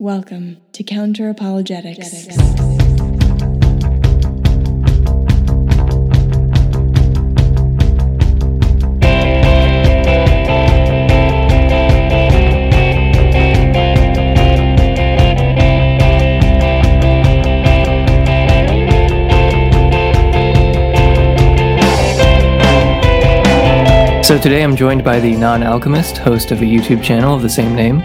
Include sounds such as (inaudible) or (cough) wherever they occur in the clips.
Welcome to Counter Apologetics. So today I'm joined by the Non Alchemist, host of a YouTube channel of the same name.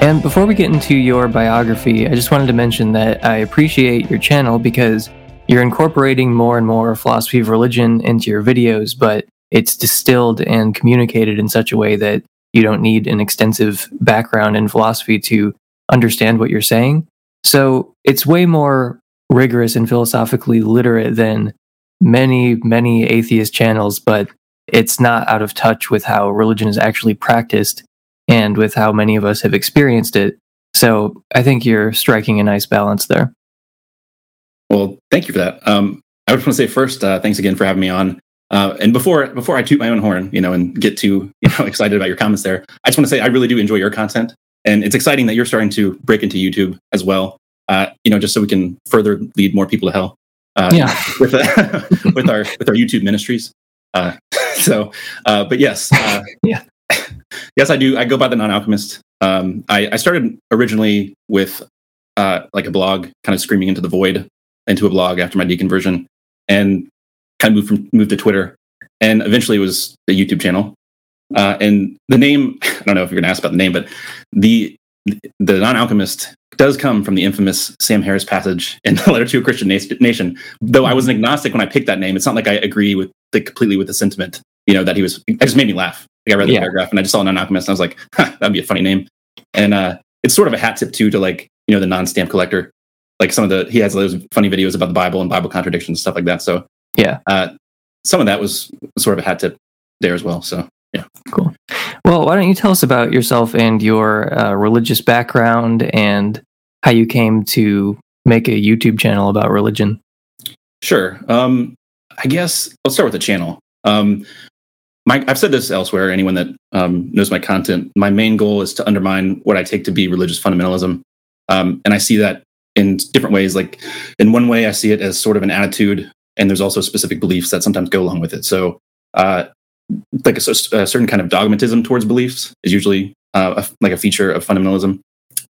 And before we get into your biography, I just wanted to mention that I appreciate your channel because you're incorporating more and more philosophy of religion into your videos, but it's distilled and communicated in such a way that you don't need an extensive background in philosophy to understand what you're saying. So it's way more rigorous and philosophically literate than many, many atheist channels, but it's not out of touch with how religion is actually practiced and with how many of us have experienced it. So I think you're striking a nice balance there. Well, thank you for that. Um, I just want to say first, uh, thanks again for having me on. Uh, and before before I toot my own horn, you know, and get too you know (laughs) excited about your comments there, I just want to say I really do enjoy your content, and it's exciting that you're starting to break into YouTube as well. Uh, you know, just so we can further lead more people to hell. Uh, Yeah. (laughs) with uh, (laughs) with our with our YouTube ministries. Uh, so, uh, but yes, uh, Yeah. Yes, I do. I go by the non alchemist. Um, I, I started originally with uh, like a blog, kind of screaming into the void, into a blog after my deconversion, and kind of moved from moved to Twitter, and eventually it was the YouTube channel. Uh, and the name, (laughs) I don't know if you're going to ask about the name, but the the non alchemist does come from the infamous Sam Harris passage in the letter to a Christian nation. Though I was an agnostic when I picked that name, it's not like I agree with the completely with the sentiment. You know that he was. It just made me laugh. Like I read the Yeah. paragraph and I just saw non alchemist, and I was like, huh, that'd be a funny name. And uh, it's sort of a hat tip too to like you know the non stamp collector. Like some of the he has those funny videos about the Bible and Bible contradictions and stuff like that. So Yeah. uh, some of that was sort of a hat tip there as well. So yeah, Cool. Well, why don't you tell us about yourself and your uh, religious background and how you came to make a YouTube channel about religion? Sure. Um, I guess let's start with the channel. Um, my, I've said this elsewhere. Anyone that um, knows my content, my main goal is to undermine what I take to be religious fundamentalism, um, and I see that in different ways. Like in one way, I see it as sort of an attitude, and there's also specific beliefs that sometimes go along with it. So, uh, like a, a certain kind of dogmatism towards beliefs is usually uh, a, like a feature of fundamentalism.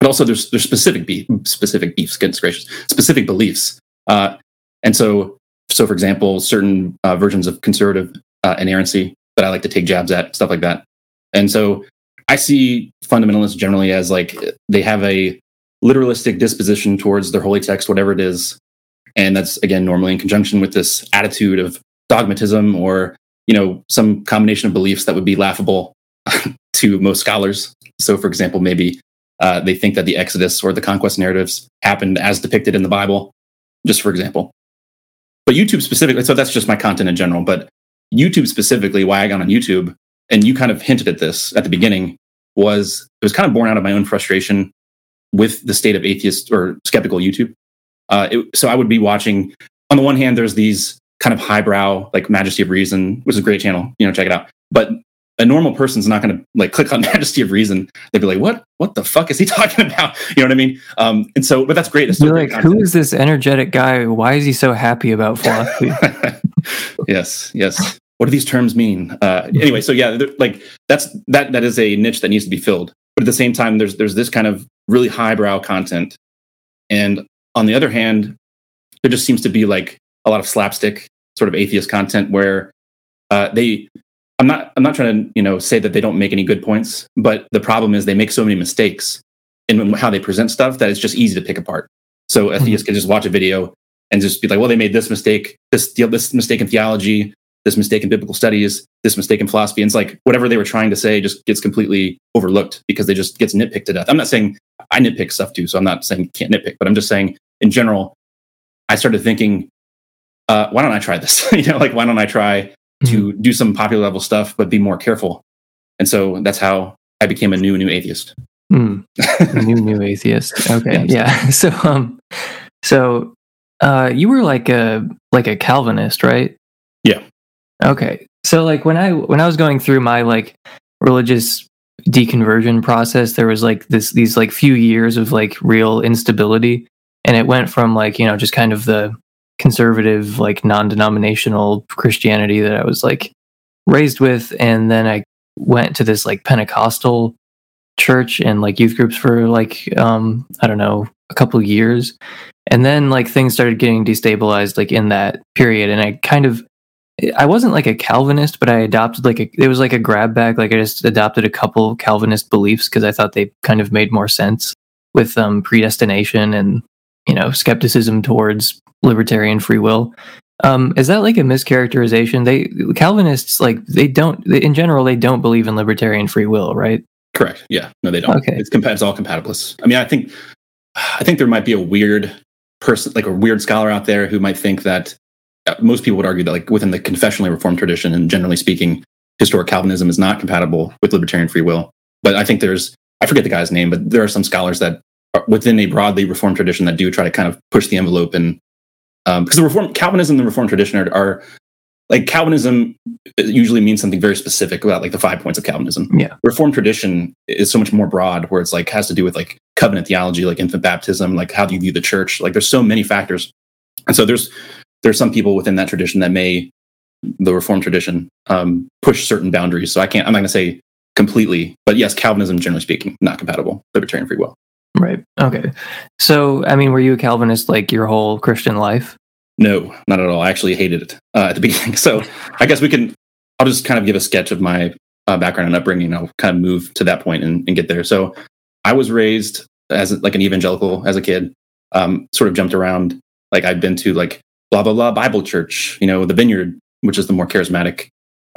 But also, there's there's specific beef, specific beefs. Goodness gracious, specific beliefs. Uh, and so, so for example, certain uh, versions of conservative uh, inerrancy that I like to take jabs at, stuff like that. And so, I see fundamentalists generally as like they have a literalistic disposition towards their holy text, whatever it is, and that's again normally in conjunction with this attitude of dogmatism or you know some combination of beliefs that would be laughable (laughs) to most scholars. So, for example, maybe uh, they think that the Exodus or the conquest narratives happened as depicted in the Bible, just for example. But YouTube specifically, so that's just my content in general. But YouTube specifically, why I got on YouTube, and you kind of hinted at this at the beginning, was it was kind of born out of my own frustration with the state of atheist or skeptical YouTube. Uh, it, so I would be watching. On the one hand, there's these kind of highbrow, like Majesty of Reason, which is a great channel. You know, check it out. But a normal person's not going to like click on (laughs) Majesty of Reason. They'd be like, "What? What the fuck is he (laughs) talking about?" You know what I mean? Um, and so, but that's great. It's You're like, who is this energetic guy? Why is he so happy about (laughs) philosophy? Yes, yes. What do these terms mean? Uh, anyway, so yeah, like that's that that is a niche that needs to be filled. But at the same time, there's there's this kind of really highbrow content, and on the other hand, there just seems to be like a lot of slapstick sort of atheist content where uh, they. I'm not. I'm not trying to you know say that they don't make any good points, but the problem is they make so many mistakes in how they present stuff that it's just easy to pick apart. So a theist can just watch a video and just be like, well, they made this mistake, this this mistake in theology, this mistake in biblical studies, this mistake in philosophy. And it's like whatever they were trying to say just gets completely overlooked because they just gets nitpicked to death. I'm not saying I nitpick stuff too, so I'm not saying can't nitpick, but I'm just saying in general, I started thinking, uh, why don't I try this? (laughs) you know, like why don't I try to do some popular level stuff, but be more careful? And so that's how I became a new new atheist. Hmm. (laughs) new new atheist. Okay, yeah. (laughs) So um, so uh, you were like a like a Calvinist, right? Yeah. Okay. So like when I when I was going through my like religious deconversion process, there was like this these like few years of like real instability, and it went from like you know just kind of the conservative like non-denominational Christianity that I was like raised with, and then I went to this like Pentecostal church and like youth groups for like um I don't know a couple years, and then like things started getting destabilized like in that period, and I kind of I wasn't like a Calvinist, but I adopted like a it was like a grab bag. Like I just adopted a couple Calvinist beliefs because I thought they kind of made more sense with um predestination and you know skepticism towards libertarian free will. Um, is that like a mischaracterization? They Calvinists like they don't in general they don't believe in libertarian free will, right? Correct. Yeah. No, they don't. Okay. It's, compa- it's all compatibilists. I mean, I think I think there might be a weird person, like a weird scholar out there, who might think that uh, most people would argue that, like within the confessionally reformed tradition, and generally speaking, historic Calvinism is not compatible with libertarian free will. But I think there's I forget the guy's name, but there are some scholars that are within a broadly reformed tradition that do try to kind of push the envelope and um, because the reform Calvinism and the reformed tradition are, are like Calvinism usually means something very specific about like the five points of Calvinism. Yeah. Reformed tradition is so much more broad where it's like has to do with like covenant theology, like infant baptism, like how do you view the church? Like there's so many factors. And so there's there's some people within that tradition that may the reformed tradition um, push certain boundaries. So I can't I'm not gonna say completely, but yes, Calvinism generally speaking, not compatible, libertarian free will. Right. Okay. So I mean, were you a Calvinist like your whole Christian life? No, not at all. I actually hated it uh, at the (laughs) beginning. So I guess we can. I'll just kind of give a sketch of my uh, background and upbringing. I'll kind of move to that point and, and get there. So I was raised as like an evangelical as a kid. Um, sort of jumped around. Like I'd been to like blah blah blah Bible church, you know, the Vineyard, which is the more charismatic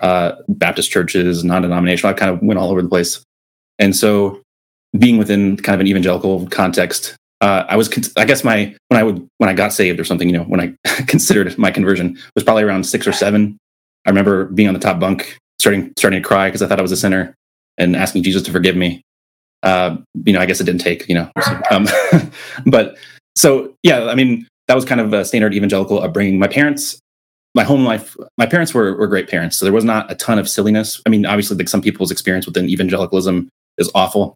uh, Baptist churches, non-denominational. I kind of went all over the place, and so being within kind of an evangelical context, uh, I was, I guess my when I would when I got saved or something, you know, when I (laughs) considered my conversion was probably around six or seven. I remember being on the top bunk, starting starting to cry because I thought I was a sinner, and asking Jesus to forgive me. Uh, you know, I guess it didn't take, you know, um, (laughs) but so yeah, I mean, that was kind of a standard evangelical upbringing. My parents, my home life, my parents were were great parents, so there was not a ton of silliness. I mean, obviously, like some people's experience within evangelicalism is awful.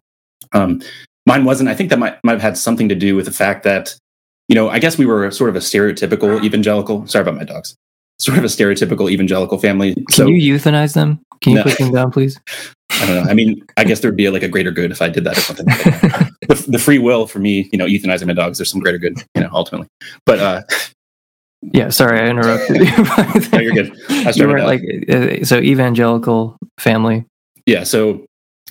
Um, mine wasn't. I think that might might have had something to do with the fact that, you know, I guess we were sort of a stereotypical evangelical. Sorry about my dogs. Sort of a stereotypical evangelical family. Can so you euthanize them? Can you No. put them down, please? (laughs) I don't know. I mean, I guess there'd be like a greater good if I did that or something. (laughs) the, the free will for me, you know, euthanizing my dogs. There's some greater good, you know, ultimately. But uh, yeah. Sorry, I interrupted you. (laughs) no, you're good. I you weren't like uh, so evangelical family. yeah so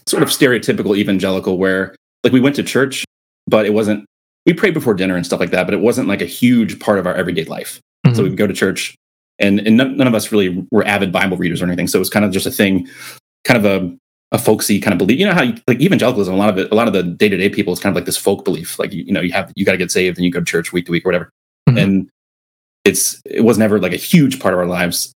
sort of stereotypical evangelical where like we went to church but it wasn't we prayed before dinner and stuff like that but it wasn't like a huge part of our everyday life so Mhm. we would go to church and, and none, none of us really were avid bible readers or anything so it was kind of just a thing kind of a a folksy kind of belief you know how you, like evangelicalism a lot of it a lot of the day-to-day people it's kind of like this folk belief like you, you know you have you got to get saved and you go to church week to week or whatever Mhm. and it's it was never like a huge part of our lives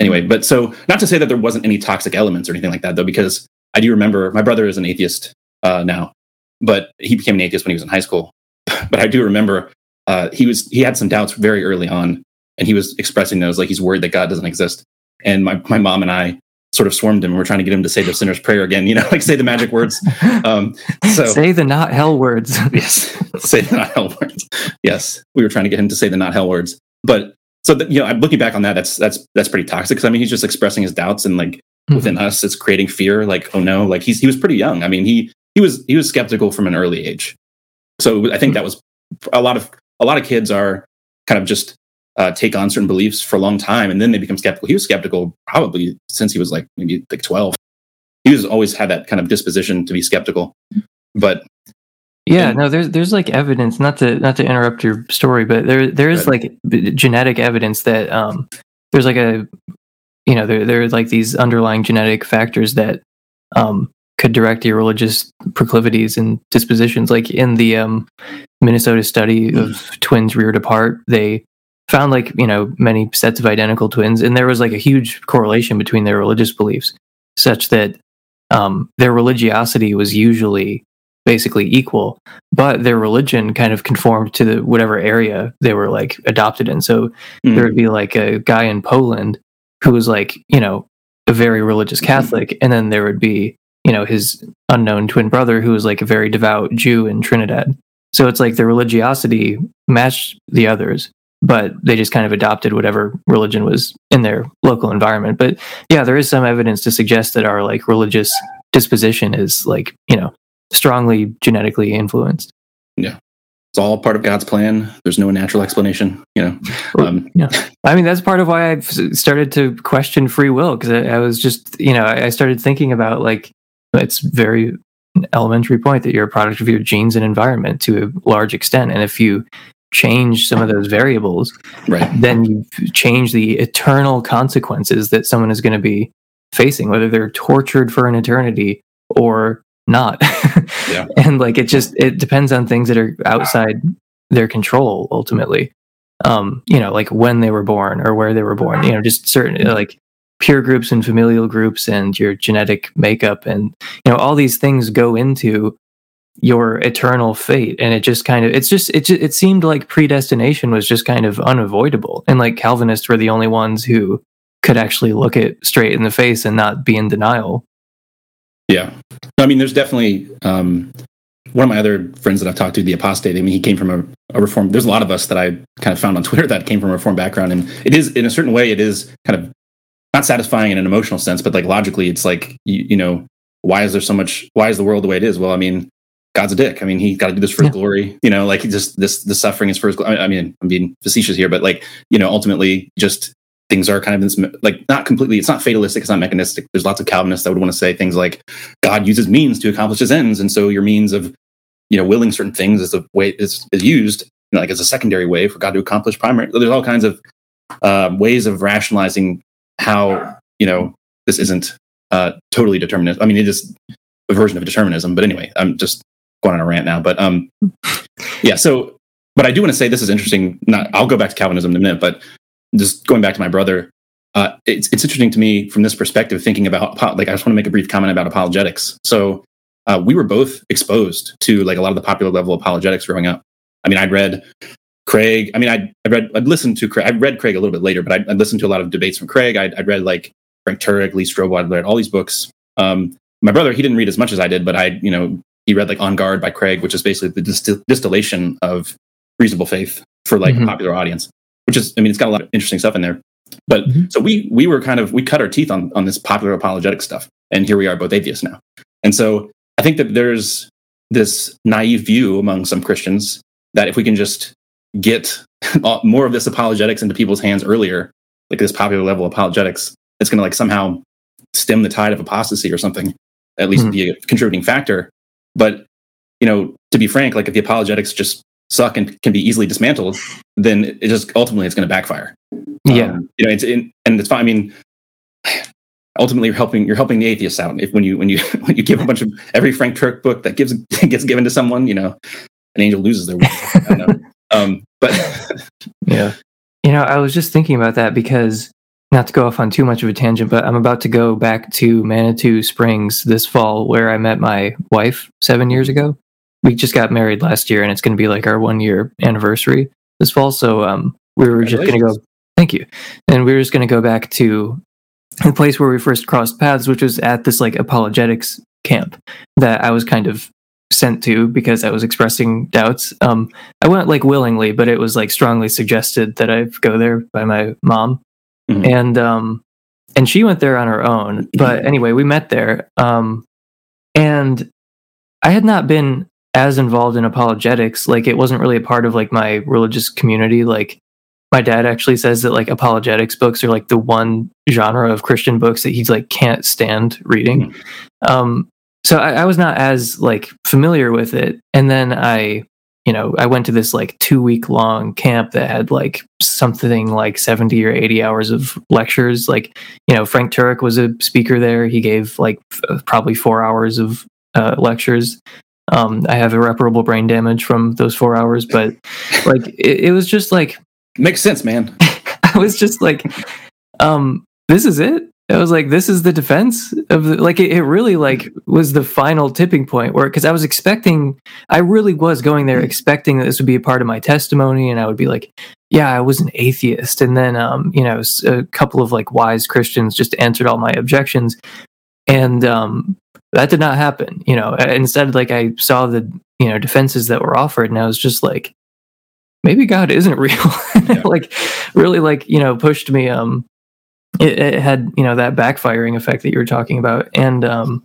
anyway but so not to say that there wasn't any toxic elements or anything like that though because i do remember my brother is an atheist uh, now but he became an atheist when he was in high school. (laughs) But i do remember uh, he was he had some doubts very early on and he was expressing those like he's worried that god doesn't exist. And my, my mom and i sort of swarmed him and we're trying to get him to say the sinner's prayer again you know (laughs) like say the magic words. (laughs) Um, so Say the not hell words. yes. Say the not hell words. Yes. We were trying to get him to say the not hell words. But so that, you know i'm looking back on that that's that's that's pretty toxic because i mean he's just expressing his doubts and like within us it's creating fear like oh no like he's he was pretty young. I mean he he was he was skeptical from an early age. So i think that was a lot of a lot of kids are kind of just uh, take on certain beliefs for a long time and then they become skeptical. He was skeptical probably since he was like maybe like 12 he was always had that kind of disposition to be skeptical but Yeah, And- no, there's there's like evidence not to not to interrupt your story, but there there is like genetic evidence that um there's like a you know there there are like these underlying genetic factors that um could direct your religious proclivities and dispositions. Like in the um Minnesota study of twins reared apart, they found like you know many sets of identical twins, and there was like a huge correlation between their religious beliefs, such that um their religiosity was usually basically equal but their religion kind of conformed to the whatever area they were like adopted in. So there would be like a guy in poland who was like you know a very religious catholic and then there would be you know his unknown twin brother who was like a very devout Jew in Trinidad. So it's like the religiosity matched the others, but they just kind of adopted whatever religion was in their local environment. But yeah, there is some evidence to suggest that our like religious disposition is like, you know, strongly genetically influenced. Yeah. It's all part of God's plan. There's no natural explanation, you know. Um, yeah, I mean that's part of why I've started to question free will because I, I, was just, you know, I, I started thinking about like it's very elementary point that you're a product of your genes and environment to a large extent, and if you change some of those variables, right. then you change the eternal consequences that someone is going to be facing, whether they're tortured for an eternity or not. (laughs) yeah. And like it just it depends on things that are outside their control ultimately. Um, you know, like when they were born or where they were born, you know, just certain like peer groups and familial groups and your genetic makeup and you know all these things go into your eternal fate. And it just kind of it's just it it seemed like predestination was just kind of unavoidable. And like calvinists were the only ones who could actually look it straight in the face and not be in denial. Yeah. I mean there's definitely um one of my other friends that I've talked to, the apostate, I mean, he came from a, a reform. There's a lot of us that I kind of found on Twitter that came from a reform background, and it is, in a certain way, it is kind of not satisfying in an emotional sense, but like logically, it's like you, you know, why is there so much? Why is the world the way it is? Well, I mean, God's a dick. I mean, he got to do this for his glory. You know, like just this the suffering is for his. I mean, I'm being facetious here, but like you know, ultimately, just things are kind of this like not completely. It's not fatalistic. It's not mechanistic. There's lots of Calvinists that would want to say things like God uses means to accomplish his ends, and so your means of you know willing certain things is a way is is used you know, like as a secondary way for God to accomplish primary. There's all kinds of uh, ways of rationalizing how you know this isn't uh, totally determinist. I mean, it is a version of determinism. But anyway, I'm just going on a rant now, but um, (laughs) yeah. So, but I do want to say this is interesting. Not, I'll go back to Calvinism in a minute, but just going back to my brother, uh, it's it's interesting to me from this perspective, thinking about like I just want to make a brief comment about apologetics. So, uh, we were both exposed to like a lot of the popular level apologetics growing up. I mean, I'd read Craig. I mean, I'd, I read, I'd listened to Craig. I read Craig a little bit later, but I'd, I'd listened to a lot of debates from Craig. I'd, I'd read like Frank Turek, Lee Strobel. I'd read all these books. Um, my brother, he didn't read as much as I did, but I, you know, he read like On Guard by Craig, which is basically the distil- distillation of reasonable faith for like mm-hmm. a popular audience. Which is, I mean, it's got a lot of interesting stuff in there. But mm-hmm. so we we were kind of we cut our teeth on on this popular apologetic stuff, and here we are, both atheists now. And so I think that there's this naive view among some Christians that if we can just get (laughs) more of this apologetics into people's hands earlier, like this popular level apologetics, it's going to like somehow stem the tide of apostasy or something. At least mm-hmm. be a contributing factor. But you know, to be frank, like if the apologetics just suck and can be easily dismantled, then it just ultimately it's going to backfire. Yeah, um, you know, it's in, and it's fine. I mean, (sighs) ultimately you're helping you're helping the atheists out. If when you when you (laughs) when you give a bunch of every Frank Turek book that gives (laughs) gets given to someone, you know, an angel loses their wings. Um, but (laughs) yeah, you know, I was just thinking about that because not to go off on too much of a tangent, but I'm about to go back to Manitou Springs this fall, where I met my wife seven years ago. We just got married last year, and it's going to be like our one year anniversary this fall. So um, we were just going to go. Thank you. And we were just going to go back to the place where we first crossed paths, which was at this like apologetics camp that I was kind of sent to because I was expressing doubts. Um, I went like willingly, but it was like strongly suggested that I go there by my mom mm-hmm. and um, and she went there on her own. But anyway, we met there, um, and I had not been as involved in apologetics. Like it wasn't really a part of like my religious community. Like my dad actually says that like apologetics books are like the one genre of Christian books that he's like can't stand reading. Mm-hmm. Um, so I, I was not as like familiar with it, and then I you know, I went to this like two week long camp that had like something like 70 or 80 hours of lectures. Like, you know, Frank Turek was a speaker there. He gave like f- probably four hours of uh, lectures. Um, I have irreparable brain damage from those four hours, but (laughs) like it, it was just like makes sense, man. (laughs) I was just like, um, this is it. I was like, this is the defense of the, like, it, it really like was the final tipping point where, cause I was expecting, I really was going there expecting that this would be a part of my testimony. And I would be like, yeah, I was an atheist. And then, um, you know, a couple of like wise Christians just answered all my objections. And, um, that did not happen. You know, instead, like I saw the you know defenses that were offered, and I was just like, maybe God isn't (laughs) real. Yeah. like really, like you know, pushed me. Um, it, it, had you know that backfiring effect that you were talking about, and um,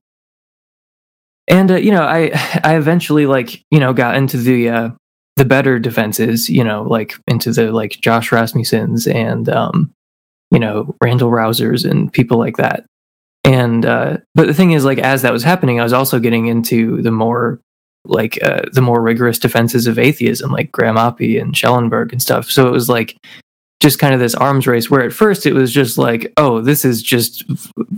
and uh, you know, I (laughs) I eventually like you know got into the uh the better defenses, you know, like into the like Josh Rasmussens and um, you know, Randal Rausers and people like that. And uh, but the thing is, like as that was happening, I was also getting into the more like uh, the more rigorous defenses of atheism, like Graham Oppy and Schellenberg and stuff. So it was like just kind of this arms race where at first it was just like, oh, this is just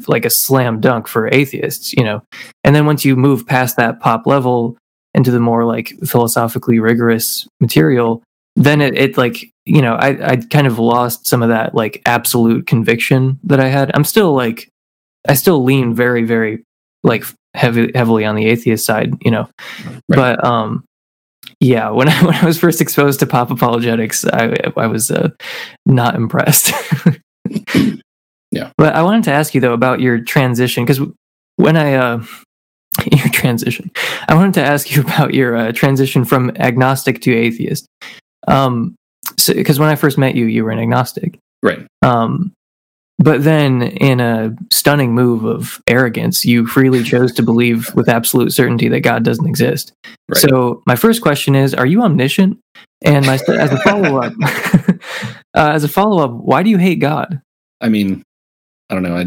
like a slam dunk for atheists, you know. And then once you move past that pop level into the more like philosophically rigorous material, then it, it like you know I I kind of lost some of that like absolute conviction that I had. I'm still like I still lean very very like heavy heavily on the atheist side, you know, right. but um yeah when I (laughs) when I was first exposed to pop apologetics, I I was uh, not impressed. (laughs) yeah, but I wanted to ask you though about your transition because when I uh (laughs) your transition. I wanted to ask you about your uh, transition from agnostic to atheist. Um, because so, when I first met you, you were an agnostic, right? Um, but then, in a stunning move of arrogance, you freely chose to believe with absolute certainty that God doesn't exist. Right. So, my first question is: Are you omniscient? And my as a follow up, (laughs) uh, as a follow up, why do you hate God? I mean, I don't know. I,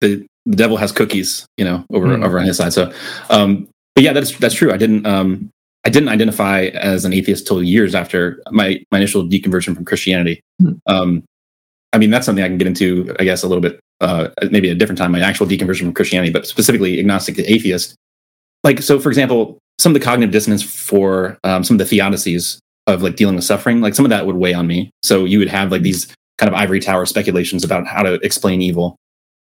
the the devil has cookies, you know, over mm. over on his side. So, um, but yeah, that's that's true. I didn't um, I didn't identify as an atheist till years after my my initial deconversion from Christianity. Mm. Um, I mean, that's something I can get into, I guess, a little bit, uh, maybe a different time. My actual deconversion from Christianity, but specifically agnostic to atheist. Like, so for example, some of the cognitive dissonance for um, some of the theodicies of like dealing with suffering, like some of that would weigh on me. So you would have like these kind of ivory tower speculations about how to explain evil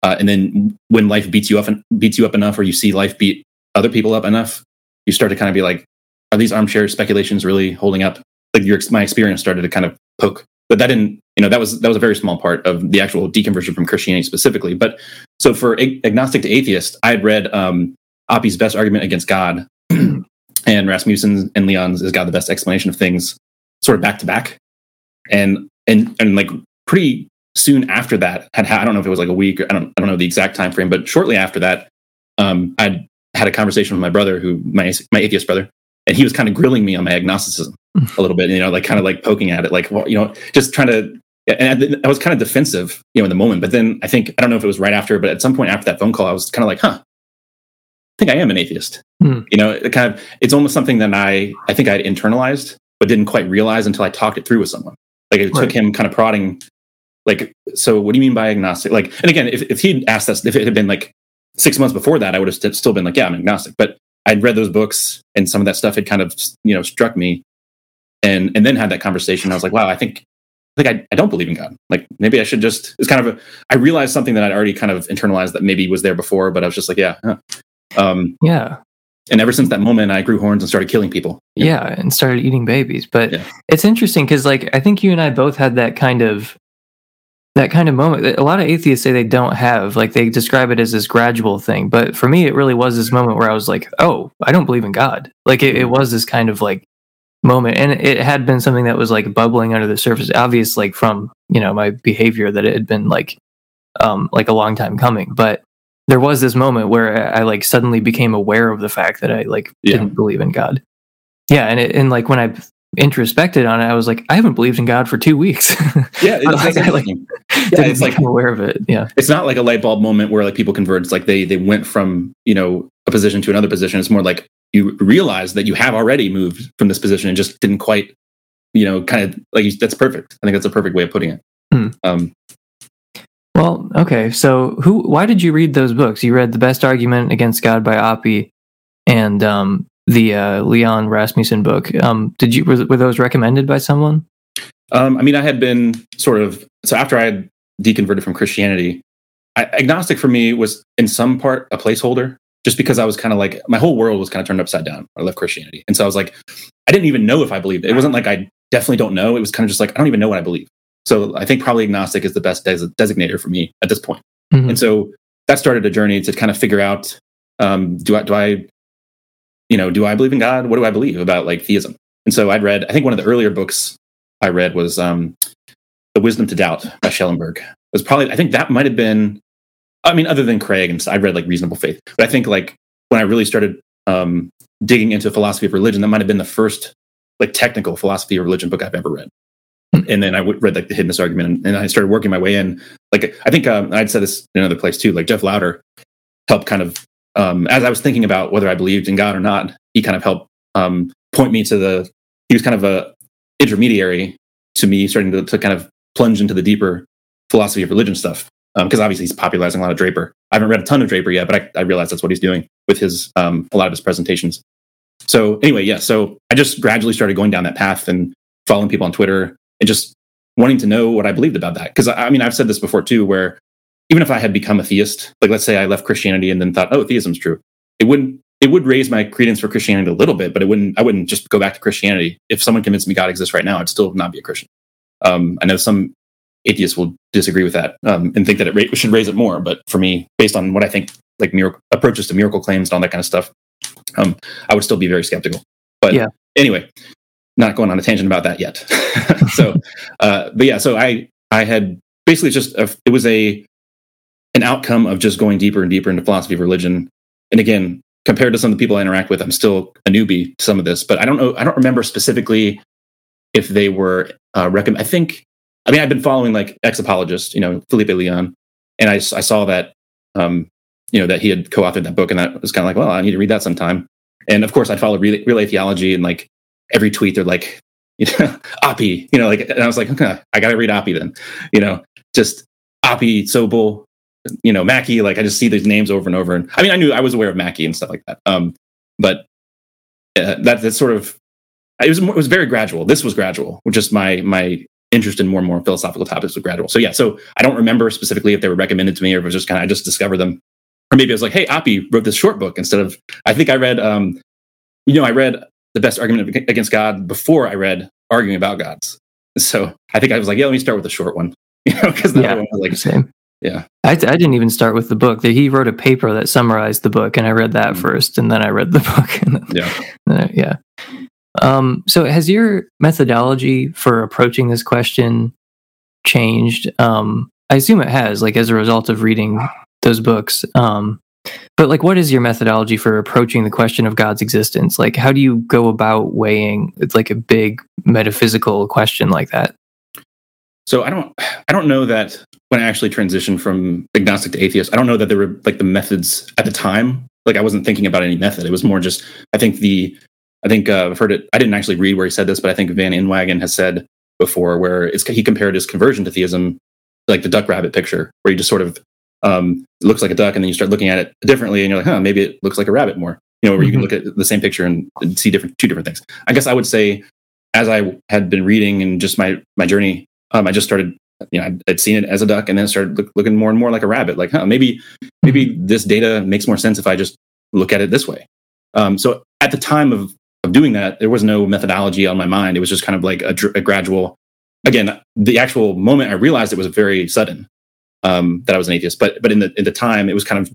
uh, and then when life beats you up and beats you up enough, or you see life beat other people up enough, you start to kind of be like, are these armchair speculations really holding up? Like your my experience started to kind of poke, but that didn't. You know, that was that was a very small part of the actual deconversion from Christianity specifically. But so for ag- agnostic to atheist, I had read um, Oppy's best argument against God, (clears throat) and Rasmussen and Leon's is God the best explanation of things, sort of back to back, and and and like pretty soon after that had I don't know if it was like a week or I don't I don't know the exact time frame, but shortly after that, um, I had a conversation with my brother, who my my atheist brother, and he was kind of grilling me on my agnosticism a little bit, you know, like kind of like poking at it, like well, you know, just trying to. And I, I was kind of defensive, you know, in the moment. But then I think I don't know if it was right after, but at some point after that phone call, I was kind of like, huh, I think I am an atheist. Hmm. You know, it kind of it's almost something that I I think I had internalized, but didn't quite realize until I talked it through with someone. Like it right. took him kind of prodding like, so what do you mean by agnostic? Like, and again, if, if he'd asked us, if it had been like six months before that, I would have still been like, yeah, I'm agnostic. But I'd read those books and some of that stuff had kind of, you know, struck me and, and then had that conversation. I was like, wow, I think, Think I, I don't believe in God. Like maybe I should just, it's kind of a, I realized something that I'd already kind of internalized that maybe was there before, but I was just like, yeah. Huh. Um, yeah. And ever since that moment, I grew horns and started killing people. Yeah, know? and started eating babies. But yeah. it's interesting because, like, I think you and I both had that kind of that kind of moment a lot of atheists say they don't have like they describe it as this gradual thing but for me it really was this moment where i was like oh i don't believe in god like it, it was this kind of like moment and it had been something that was like bubbling under the surface obvious like from you know my behavior that it had been like um like a long time coming but there was this moment where i, I like suddenly became aware of the fact that i like yeah. didn't believe in god yeah and it, and like when i introspected on it, I was like, I haven't believed in God for two weeks. (laughs) Yeah, it's, I, like, (laughs) yeah, it's like aware of it. Yeah, it's not like a light bulb moment where like people convert. It's like they they went from you know a position to another position. It's more like you realize that you have already moved from this position and just didn't quite, you know, kind of like that's perfect. I think that's a perfect way of putting it. Hmm. Um, well, okay. So, who? Why did you read those books? You read "The Best Argument Against God" by Oppy, and um, the uh, Leon Rasmussen book. Um, did you were, were those recommended by someone? Um, I mean, I had been sort of so after I had deconverted from Christianity, I, agnostic for me was in some part a placeholder, just because I was kind of like my whole world was kind of turned upside down. I left Christianity, and so I was like, I didn't even know if I believed it. It wasn't like I definitely don't know. It was kind of just like I don't even know what I believe. So I think probably agnostic is the best des- designator for me at this point. Mm-hmm. And so that started a journey to kind of figure out Um, do I do I you know do I believe in God? What do I believe about like theism? And so I'd read. I think one of the earlier books I read was um, "The Wisdom to Doubt" by Schellenberg. It was probably I think that might have been. I mean, other than Craig, and I'd read like Reasonable Faith, but I think like when I really started um, digging into philosophy of religion, that might have been the first like technical philosophy of religion book I've ever read. Hmm. And then I read like the Hiddenness argument, and, and I started working my way in. Like I think um, I'd said this in another place too. Like Jeff Lowder helped kind of um, as I was thinking about whether I believed in God or not. He kind of helped um, point me to the. He was kind of a intermediary to me, starting to, to kind of plunge into the deeper philosophy of religion stuff. Because um, obviously he's popularizing a lot of Draper. I haven't read a ton of Draper yet, but I, I realize that's what he's doing with his um, a lot of his presentations. So anyway, yeah. So I just gradually started going down that path and following people on Twitter and just wanting to know what I believed about that. Because I mean, I've said this before too, where even if I had become a theist, like let's say I left Christianity and then thought, oh, theism's true, it wouldn't. It would raise my credence for Christianity a little bit, but it wouldn't. I wouldn't just go back to Christianity. If someone convinced me God exists right now, I'd still not be a Christian. Um, I know some atheists will disagree with that um, and think that it ra- should raise it more. But for me, based on what I think, like miracle approaches to miracle claims and all that kind of stuff, um, I would still be very skeptical. But yeah. anyway, not going on a tangent about that yet. (laughs) so, uh, but yeah, so I I had basically just a, it was a an outcome of just going deeper and deeper into philosophy of religion. And again, compared to some of the people I interact with, I'm still a newbie to some of this. But I don't know. I don't remember specifically if they were uh, recommend. I think. I mean, I've been following like ex apologist, you know, Felipe Leon, and I, I saw that um, you know that he had co-authored that book, and that was kind of like, well, I need to read that sometime. And of course, I'd follow relay, relay theology, and like every tweet, they're like, (laughs) you know, Oppy, you know, like, and I was like, okay, I got to read Oppy then, you know, just Oppy, Sobel, you know, Mackie. Like, I just see these names over and over. And I mean, I knew I was aware of Mackie and stuff like that. Um, but uh, that that's sort of it was it was very gradual. This was gradual, just my my interest in more and more philosophical topics was gradual. So yeah, so I don't remember specifically if they were recommended to me or if it was just kind of I just discovered them or maybe I was like, hey, Oppy wrote this short book instead of. I think I read, um, you know, I read the best argument against God before I read arguing about gods. So I think I was like, yeah, let me start with the short one, (laughs) you know, because yeah, one was like same. Yeah, I, I didn't even start with the book. He wrote a paper that summarized the book, and I read that mm-hmm. first, and then I read the (laughs) book. And then, yeah, I, yeah. Um, so has your methodology for approaching this question changed? Um, I assume it has, like as a result of reading those books. Um, but like, what is your methodology for approaching the question of God's existence? Like, how do you go about weighing? It's like a big metaphysical question like that. So I don't, I don't know that when I actually transitioned from agnostic to atheist, I don't know that there were like the methods at the time. Like I wasn't thinking about any method. It was more just, I think the, I think uh, I've heard it. I didn't actually read where he said this, but I think Van Inwagen has said before where it's he compared his conversion to theism, like the duck rabbit picture, where you just sort of um, looks like a duck, and then you start looking at it differently, and you're like, huh, maybe it looks like a rabbit more. You know, where mm-hmm. you can mm-hmm. look at the same picture and, and, see different two different things. I guess I would say, as I had been reading and just my my journey, um, I just started. You know, I'd, I'd, seen it as a duck, and then started look, looking more and more like a rabbit. Like, huh, maybe maybe mm-hmm. this data makes more sense if I just look at it this way. Um, so at the time of of doing that, there was no methodology on my mind. It was just kind of like a, a gradual. Again, the actual moment I realized it was very sudden um, that I was an atheist. But but in the in the time, it was kind of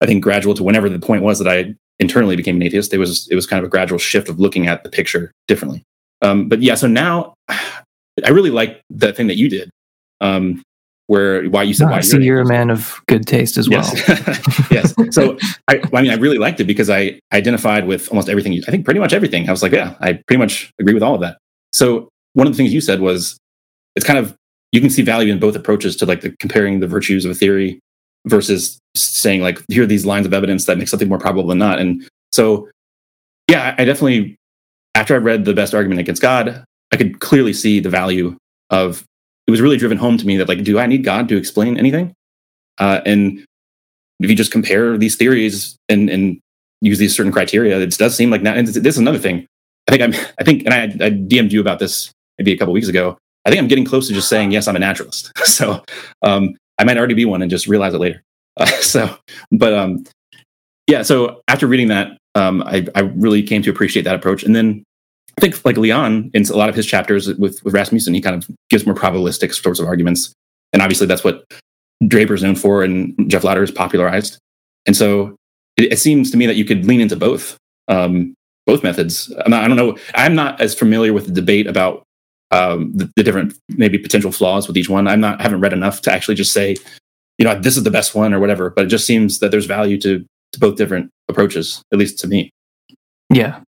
I think gradual to whenever the point was that I internally became an atheist. It was it was kind of a gradual shift of looking at the picture differently. Um, but yeah, so now (sighs) I really like the thing that you did. Um, where why you said oh, why I see you're, a man of good taste as well. Yes. (laughs) yes. So I, I mean, I really liked it because I identified with almost everything. You, I think pretty much everything. I was like, yeah, I pretty much agree with all of that. So one of the things you said was it's kind of you can see value in both approaches to like the comparing the virtues of a theory versus saying like here are these lines of evidence that make something more probable than not and so yeah i definitely after i read the best argument against god i could clearly see the value of it was really driven home to me that like do i need god to explain anything uh, and if you just compare these theories and and use these certain criteria it does seem like now and this is another thing i think i'm i think and i, I dm'd you about this maybe a couple weeks ago I think I'm getting close to just saying, yes, I'm a naturalist. (laughs) so um, I might already be one and just realize it later. Uh, (laughs) so, but um, yeah, so after reading that, um, I, I really came to appreciate that approach. And then I think like Leon in a lot of his chapters with, with Rasmussen, he kind of gives more probabilistic sorts of arguments. And obviously that's what Draper's known for and Jeff Lowder has popularized. And so it, it seems to me that you could lean into both um, both methods. Not, I don't know. I'm not as familiar with the debate about um, the, the, different maybe potential flaws with each one. I'm not haven't read enough to actually just say, you know, this is the best one or whatever. But it just seems that there's value to, to both different approaches, at least to me. Yeah,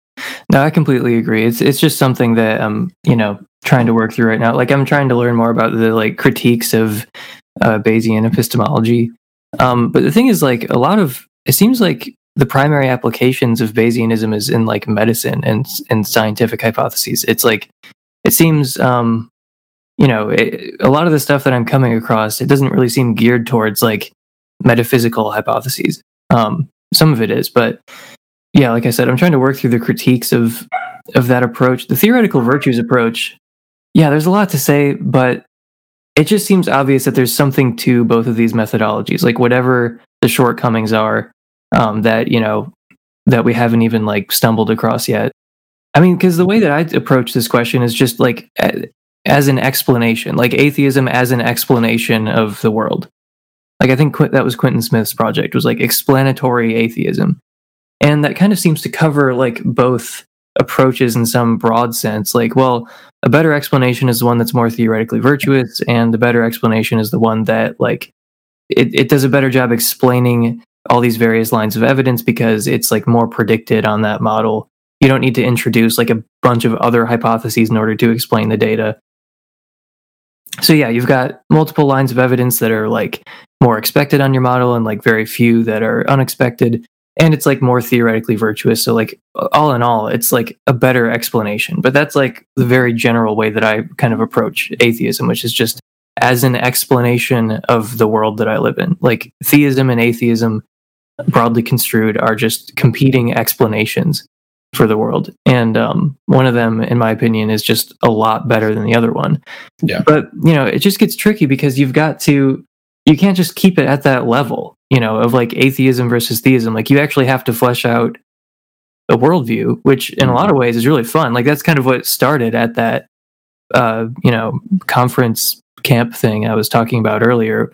no, I completely agree. It's it's just something that I'm you know trying to work through right now. Like I'm trying to learn more about the like critiques of uh, Bayesian epistemology. Um, but the thing is, like a lot of it seems like the primary applications of Bayesianism is in like medicine and and scientific hypotheses. It's like it seems um, you know it, a lot of the stuff that I'm coming across it doesn't really seem geared towards like metaphysical hypotheses. Um, some of it is, but yeah, like I said, I'm trying to work through the critiques of of that approach. The theoretical virtues approach, yeah, there's a lot to say, but it just seems obvious that there's something to both of these methodologies. Like whatever the shortcomings are, um, that you know that we haven't even like stumbled across yet. I mean, because the way that I approach this question is just like as an explanation, like atheism as an explanation of the world. Like I think that was Quentin Smith's project was like explanatory atheism and that kind of seems to cover like both approaches in some broad sense. Like well a better explanation is the one that's more theoretically virtuous and the better explanation is the one that like it, it does a better job explaining all these various lines of evidence because it's like more predicted on that model. You don't need to introduce like a bunch of other hypotheses in order to explain the data. So yeah you've got multiple lines of evidence that are like more expected on your model and like very few that are unexpected and it's like more theoretically virtuous so like all in all it's like a better explanation. But that's like the very general way that i kind of approach atheism which is just as an explanation of the world that i live in. Like theism and atheism broadly construed are just competing explanations for the world. And um, one of them in my opinion is just a lot better than the other one. Yeah. But you know it just gets tricky because you've got to you can't just keep it at that level you know, of like atheism versus theism. Like you actually have to flesh out a worldview, which in a lot of ways is really fun. Like that's kind of what started at that, uh, you know, conference camp thing I was talking about earlier.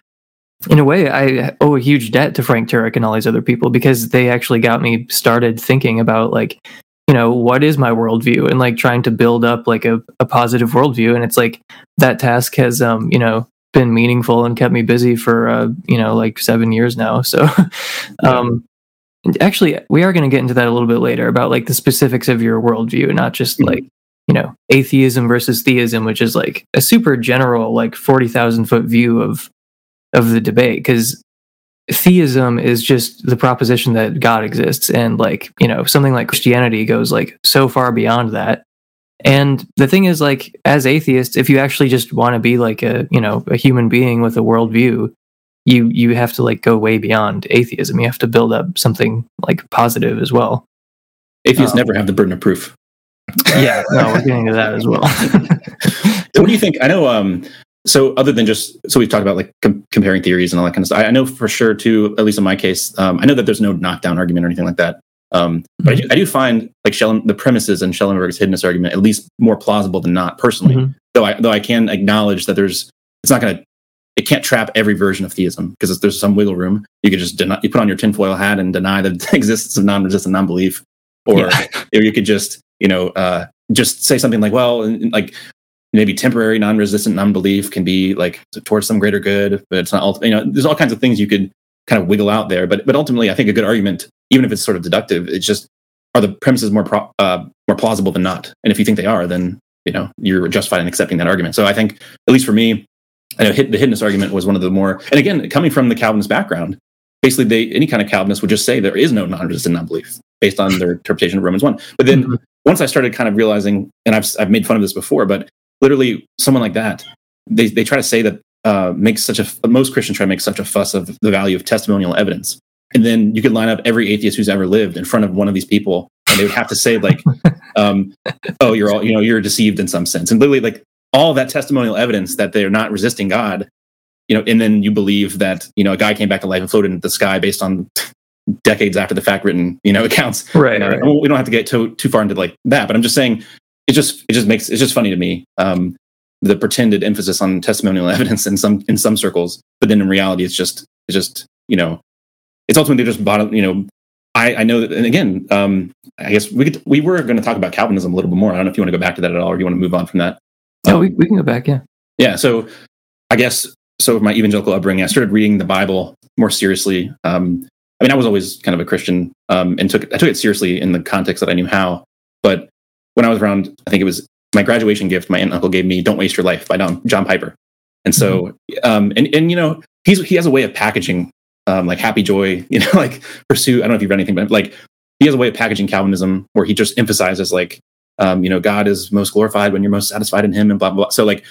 In a way, I owe a huge debt to Frank Turek and all these other people because they actually got me started thinking about like, you know, what is my worldview and like trying to build up like a, a positive worldview. And it's like that task has, um, you know, been meaningful and kept me busy for uh, you know like seven years now. So, (laughs) um, actually, we are going to get into that a little bit later about like the specifics of your worldview, not just mm-hmm. like you know atheism versus theism, which is like a super general like forty thousand foot view of of the debate because theism is just the proposition that God exists, and like you know something like Christianity goes like so far beyond that and the thing is, like, as atheists, if you actually just want to be like a, you know, a human being with a worldview, you you have to like go way beyond atheism. You have to build up something like positive as well. Atheists um, never have the burden of proof. Yeah, no, we're getting to that as well. (laughs) so what do you think? I know. Um, so other than just so we've talked about like com- comparing theories and all that kind of stuff. I, I, know for sure too. At least in my case, um, I know that there's no knockdown argument or anything like that. Um, but I do, I do, find like Schellen, the premises in Schellenberg's hiddenness argument at least more plausible than not personally. Mm-hmm. Though I though I can acknowledge that there's it's not going to it can't trap every version of theism because there's some wiggle room. You could just deny, you put on your tinfoil hat and deny the (laughs) existence of non-resistant non-belief, or yeah. (laughs) you could just you know uh, just say something like, well, like maybe temporary non-resistant non-belief can be like towards some greater good, but it's not. All. You know, there's all kinds of things you could kind of wiggle out there. But but ultimately, I think a good argument even if it's sort of deductive, it's just are the premises more pro, uh, more plausible than not? And if you think they are, then you know you're justified in accepting that argument. So I think, at least for me, I know hit, the hiddenness argument was one of the more, and again, coming from the Calvinist background, basically they any kind of Calvinist would just say there is no non-resistant non-belief based on their interpretation of Romans one. But then mm-hmm. once I started kind of realizing, and I've I've made fun of this before, but literally someone like that, they they try to say that uh, makes such a most Christians try to make such a fuss of the value of testimonial evidence. And then you could line up every atheist who's ever lived in front of one of these people and they would have to say like (laughs) um, oh you're all you know you're deceived in some sense. And literally like all that testimonial evidence that they're not resisting god you know and then you believe that you know a guy came back to life and floated into the sky based on (laughs) decades after the fact written you know (laughs) accounts. Right, right. we don't have to get too too far into like that but i'm just saying it just it just makes it's just funny to me. Um, the pretended emphasis on testimonial (laughs) evidence in some in some circles but then in reality it's just it's just you know it's ultimately just bottom, you know, I, I know that, and again, um, I guess we could, we were going to talk about Calvinism a little bit more. I don't know if you want to go back to that at all, or you want to move on from that. No, we, we can go back. Yeah. Yeah. So I guess so. With my evangelical upbringing, I started reading the Bible more seriously. Um, I mean, I was always kind of a Christian um, and took I took it seriously in the context that I knew how. But when I was around, I think it was my graduation gift. My aunt and uncle gave me "Don't Waste Your Life" by John, John Piper. And so, um, and and you know, he's he has a way of packaging um, like happy joy, (laughs) you know, like pursue. I don't know if you've read anything, but like he has a way of packaging Calvinism where he just emphasizes like, um, you know, God is most glorified when you're most satisfied in Him, and blah blah. blah. So like,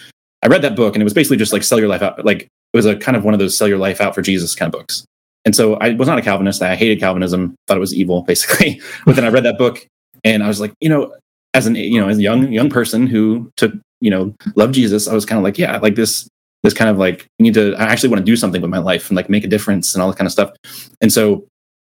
I read that book, and it was basically just like sell your life out. Like it was a kind of one of those sell your life out for Jesus kind of books. And so I was not a Calvinist. I hated Calvinism, thought it was evil, basically. (laughs) but then I read that book, and I was like, you know, as an you know, as a young young person who took you know loved Jesus, I was kind of like, yeah, like this this kind of like need to I actually want to do something with my life and like make a difference and all that kind of stuff. And so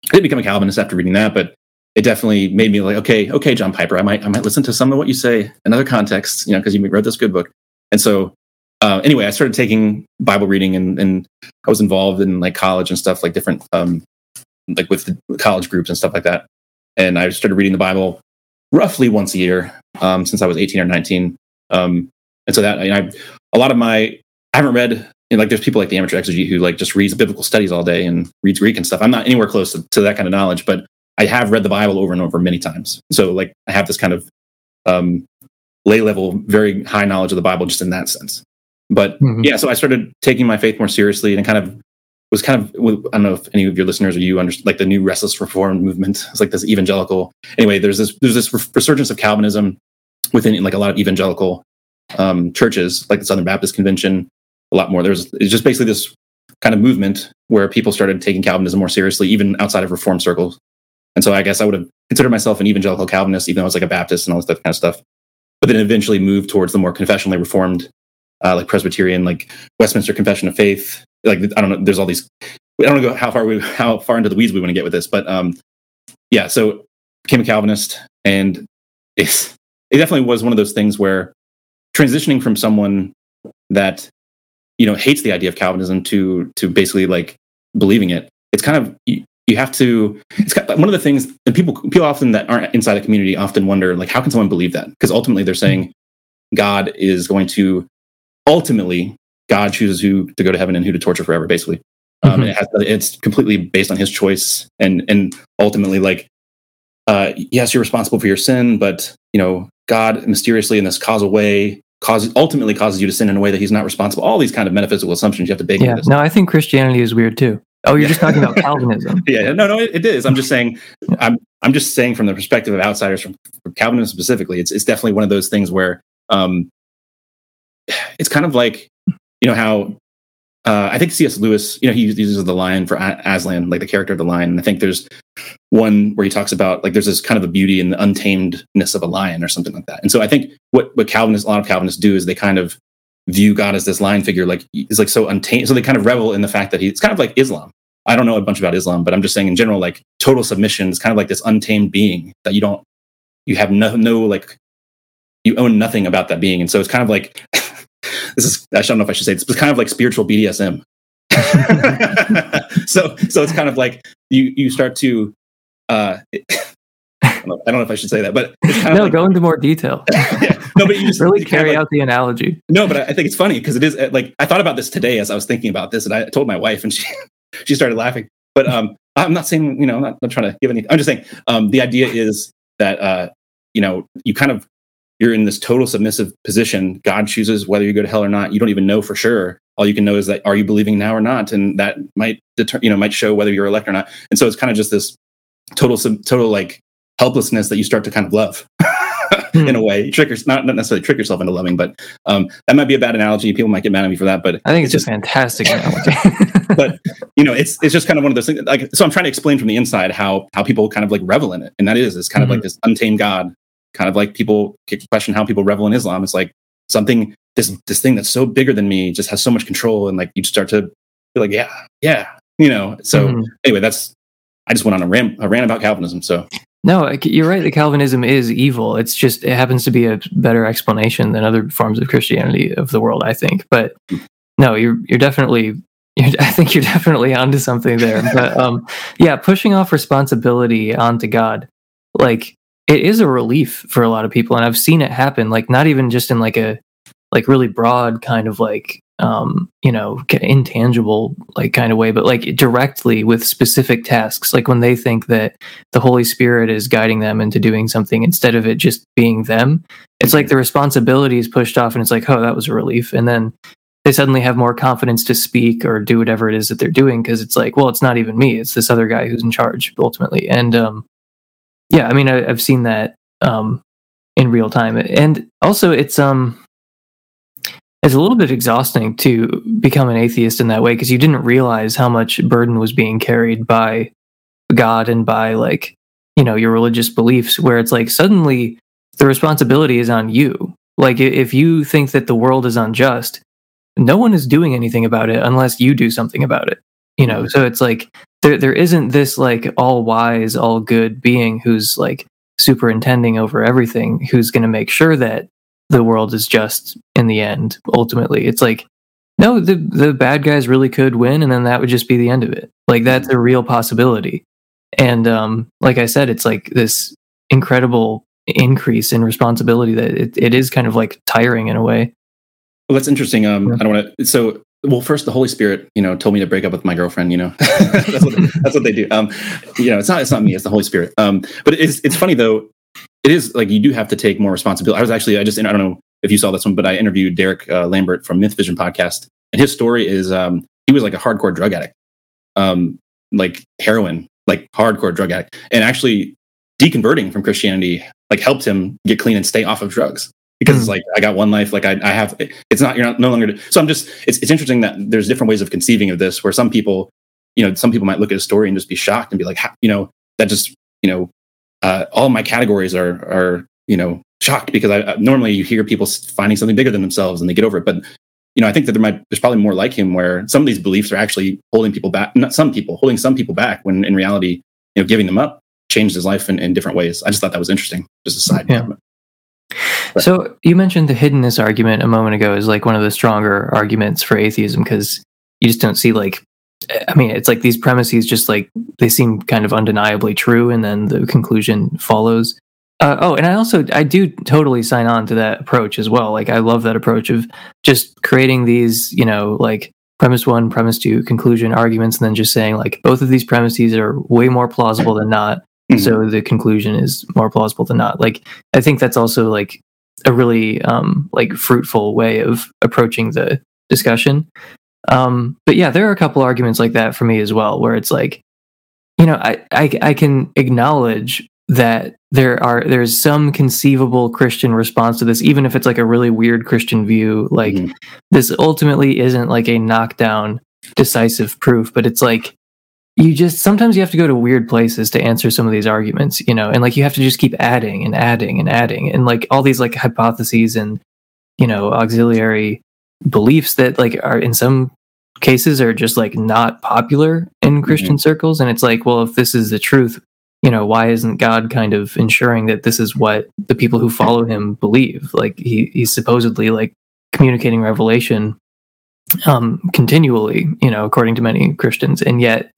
I didn't become a Calvinist after reading that, but it definitely made me like, okay, okay, John Piper, I might I might listen to some of what you say in other contexts, you know, because you wrote this good book. And so uh, anyway, I started taking Bible reading and, and I was involved in like college and stuff, like different, um, like with college groups and stuff like that. And I started reading the Bible roughly once a year um, since I was 18 or 19. Um, and so that, I, I, a lot of my I haven't read you know, like there's people like the amateur exegete who like just reads biblical studies all day and reads Greek and stuff. I'm not anywhere close to, to, that kind of knowledge, but I have read the Bible over and over many times. So like I have this kind of um, lay level, very high knowledge of the Bible just in that sense. But mm-hmm. yeah, so I started taking my faith more seriously and kind of was kind of I don't know if any of your listeners or you understand like the new restless reform movement. It's like this evangelical. Anyway, there's this there's this resurgence of Calvinism within like a lot of evangelical um, churches, like the Southern Baptist Convention, a lot more. There's it's just basically this kind of movement where people started taking Calvinism more seriously, even outside of reform circles. And so I guess I would have considered myself an evangelical Calvinist, even though I was like a Baptist and all this kind of stuff. But then eventually moved towards the more confessionally reformed, uh, like Presbyterian, like Westminster Confession of Faith. Like I don't know, there's all these. I don't know how far we how far into the weeds we want to get with this, but um, yeah. So became a Calvinist, and it's it definitely was one of those things where transitioning from someone that you know hates the idea of Calvinism to to basically like believing it. It's kind of you, you have to. It's kind of, one of the things, and people people often that aren't inside the community often wonder like how can someone believe that? Because ultimately they're saying God is going to ultimately God chooses who to go to heaven and who to torture forever. Basically, um, mm-hmm. it has, it's completely based on His choice, and and ultimately like uh, yes, you're responsible for your sin, but you know God mysteriously in this causal way causes ultimately causes you to sin in a way that he's not responsible. All these kind of metaphysical assumptions you have to bake. Yeah, no, I think Christianity is weird too. Oh, you're yeah. just talking about (laughs) Calvinism. yeah, no, no, it, it is. I'm just saying. I'm I'm just saying from the perspective of outsiders from, from Calvinism specifically. It's it's definitely one of those things where um, it's kind of like you know how uh, I think C.S. Lewis, you know, he uses the lion for Aslan, like the character of the lion. And I think there's one where he talks about like there's this kind of a beauty in the untamedness of a lion or something like that. And so I think what what Calvinists, a lot of Calvinists do is they kind of view God as this lion figure, like he's like so untamed. So they kind of revel in the fact that he's kind of like Islam. I don't know a bunch about Islam, but I'm just saying in general, like total submission is kind of like this untamed being that you don't, you have no, no like, you own nothing about that being. And so it's kind of like (laughs) this is I don't know if I should say this, but it's kind of like spiritual BDSM. (laughs) so so it's kind of like you you start to uh I don't, know, if I should say that, but no, like, go into more detail. (laughs) yeah. No, but you (laughs) just really carry like, out the analogy. No, but I, I think it's funny because it is like I thought about this today as I was thinking about this, and I told my wife, and she she started laughing. But um, I'm not saying you know I'm not, not trying to give any. I'm just saying um, the idea is that uh, you know you kind of you're in this total submissive position. God chooses whether you go to hell or not. You don't even know for sure. All you can know is that are you believing now or not, and that might deter, you know might show whether you're elect or not. And so it's kind of just this total sub, total like helplessness that you start to kind of love. (laughs) in a hmm. way, trick your, not, not necessarily trick yourself into loving, but um, that might be a bad analogy. People might get mad at me for that, but I think it's, it's just fantastic analogy. (laughs) but you know, it's it's just kind of one of those things. Like, so I'm trying to explain from the inside how how people kind of like revel in it, and that is it's kind mm-hmm. of like this untamed God kind of like people question how people revel in Islam. It's like something this this thing that's so bigger than me just has so much control, and like you start to be like, yeah, yeah, you know. So mm-hmm. anyway, that's I just went on a rant a rant about Calvinism. So no, you're right. The Calvinism is evil. It's just it happens to be a better explanation than other forms of Christianity of the world, I think. But no, you're you're definitely (laughs) I think you're definitely onto something there. But um, yeah, pushing off responsibility onto God, like it is a relief for a lot of people, and I've seen it happen. Like not even just in like a like really broad kind of like um you know intangible like kind of way but like directly with specific tasks like when they think that the holy spirit is guiding them into doing something instead of it just being them it's like the responsibility is pushed off and it's like oh that was a relief and then they suddenly have more confidence to speak or do whatever it is that they're doing because it's like well it's not even me it's this other guy who's in charge ultimately and um yeah i mean I, have seen that um in real time. And also it's um it's a little bit exhausting to become an atheist in that way because you didn't realize how much burden was being carried by god and by like you know your religious beliefs where it's like suddenly the responsibility is on you. Like if you think that the world is unjust no one is doing anything about it unless you do something about it you know so it's like there there isn't this like all wise all good being who's like superintending over everything who's going to make sure that the world is just in the end ultimately it's like no the the bad guys really could win and then that would just be the end of it like that's a real possibility and um like i said it's like this incredible increase in responsibility that it, it is kind of like tiring in a way well, that's interesting. Um, yeah. I don't want to. So, well, first, the Holy Spirit, you know, told me to break up with my girlfriend. You know, (laughs) that's what that's what they do. Um, you know, it's not it's not me. It's the Holy Spirit. Um, but it's it's funny though. It is like you do have to take more responsibility. I was actually I just I don't know if you saw this one, but I interviewed Derek uh, Lambert from Myth Vision podcast, and his story is um, he was like a hardcore drug addict, um, like heroin, like hardcore drug addict, and actually deconverting from Christianity like helped him get clean and stay off of drugs because it's hmm. like I got one life. Like I, I have, it's not you're not no longer. So I'm just. It's it's interesting that there's different ways of conceiving of this. Where some people, you know, some people might look at a story and just be shocked and be like, you know, that just you know, uh, all my categories are are you know shocked because I, I normally you hear people finding something bigger than themselves and they get over it, but you know, I think that there might there's probably more like him where some of these beliefs are actually holding people back. Not some people holding some people back when in reality, you know, giving them up changed his life in, in different ways. I just thought that was interesting. Just a side yeah. comment. So you mentioned the hiddenness argument a moment ago is like one of the stronger arguments for atheism because you just don't see like I mean, it's like these premises just like they seem kind of undeniably true, and then the conclusion follows. Uh, oh, and I also I do totally sign on to that approach as well. Like I love that approach of just creating these, you know, like premise one, premise two, conclusion arguments, and then just saying like both of these premises are way more plausible than not. Mm-hmm. So the conclusion is more plausible than not. Like I think that's also like a really um, like fruitful way of approaching the discussion. Um, but yeah, there are a couple arguments like that for me as well, where it's like, you know, I, I, I can acknowledge that there are there's some conceivable Christian response to this, even if it's like a really weird Christian view. Like mm-hmm. this ultimately isn't like a knockdown decisive proof, but it's like you just sometimes you have to go to weird places to answer some of these arguments, you know, and like you have to just keep adding and adding and adding and like all these like hypotheses and you know auxiliary beliefs that like are in some cases are just like not popular in mm-hmm. Christian mm-hmm. circles and it's like well if this is the truth you know why isn't god kind of ensuring that this is what the people who follow him believe like he, he's supposedly like communicating revelation um continually you know according to many christians and yet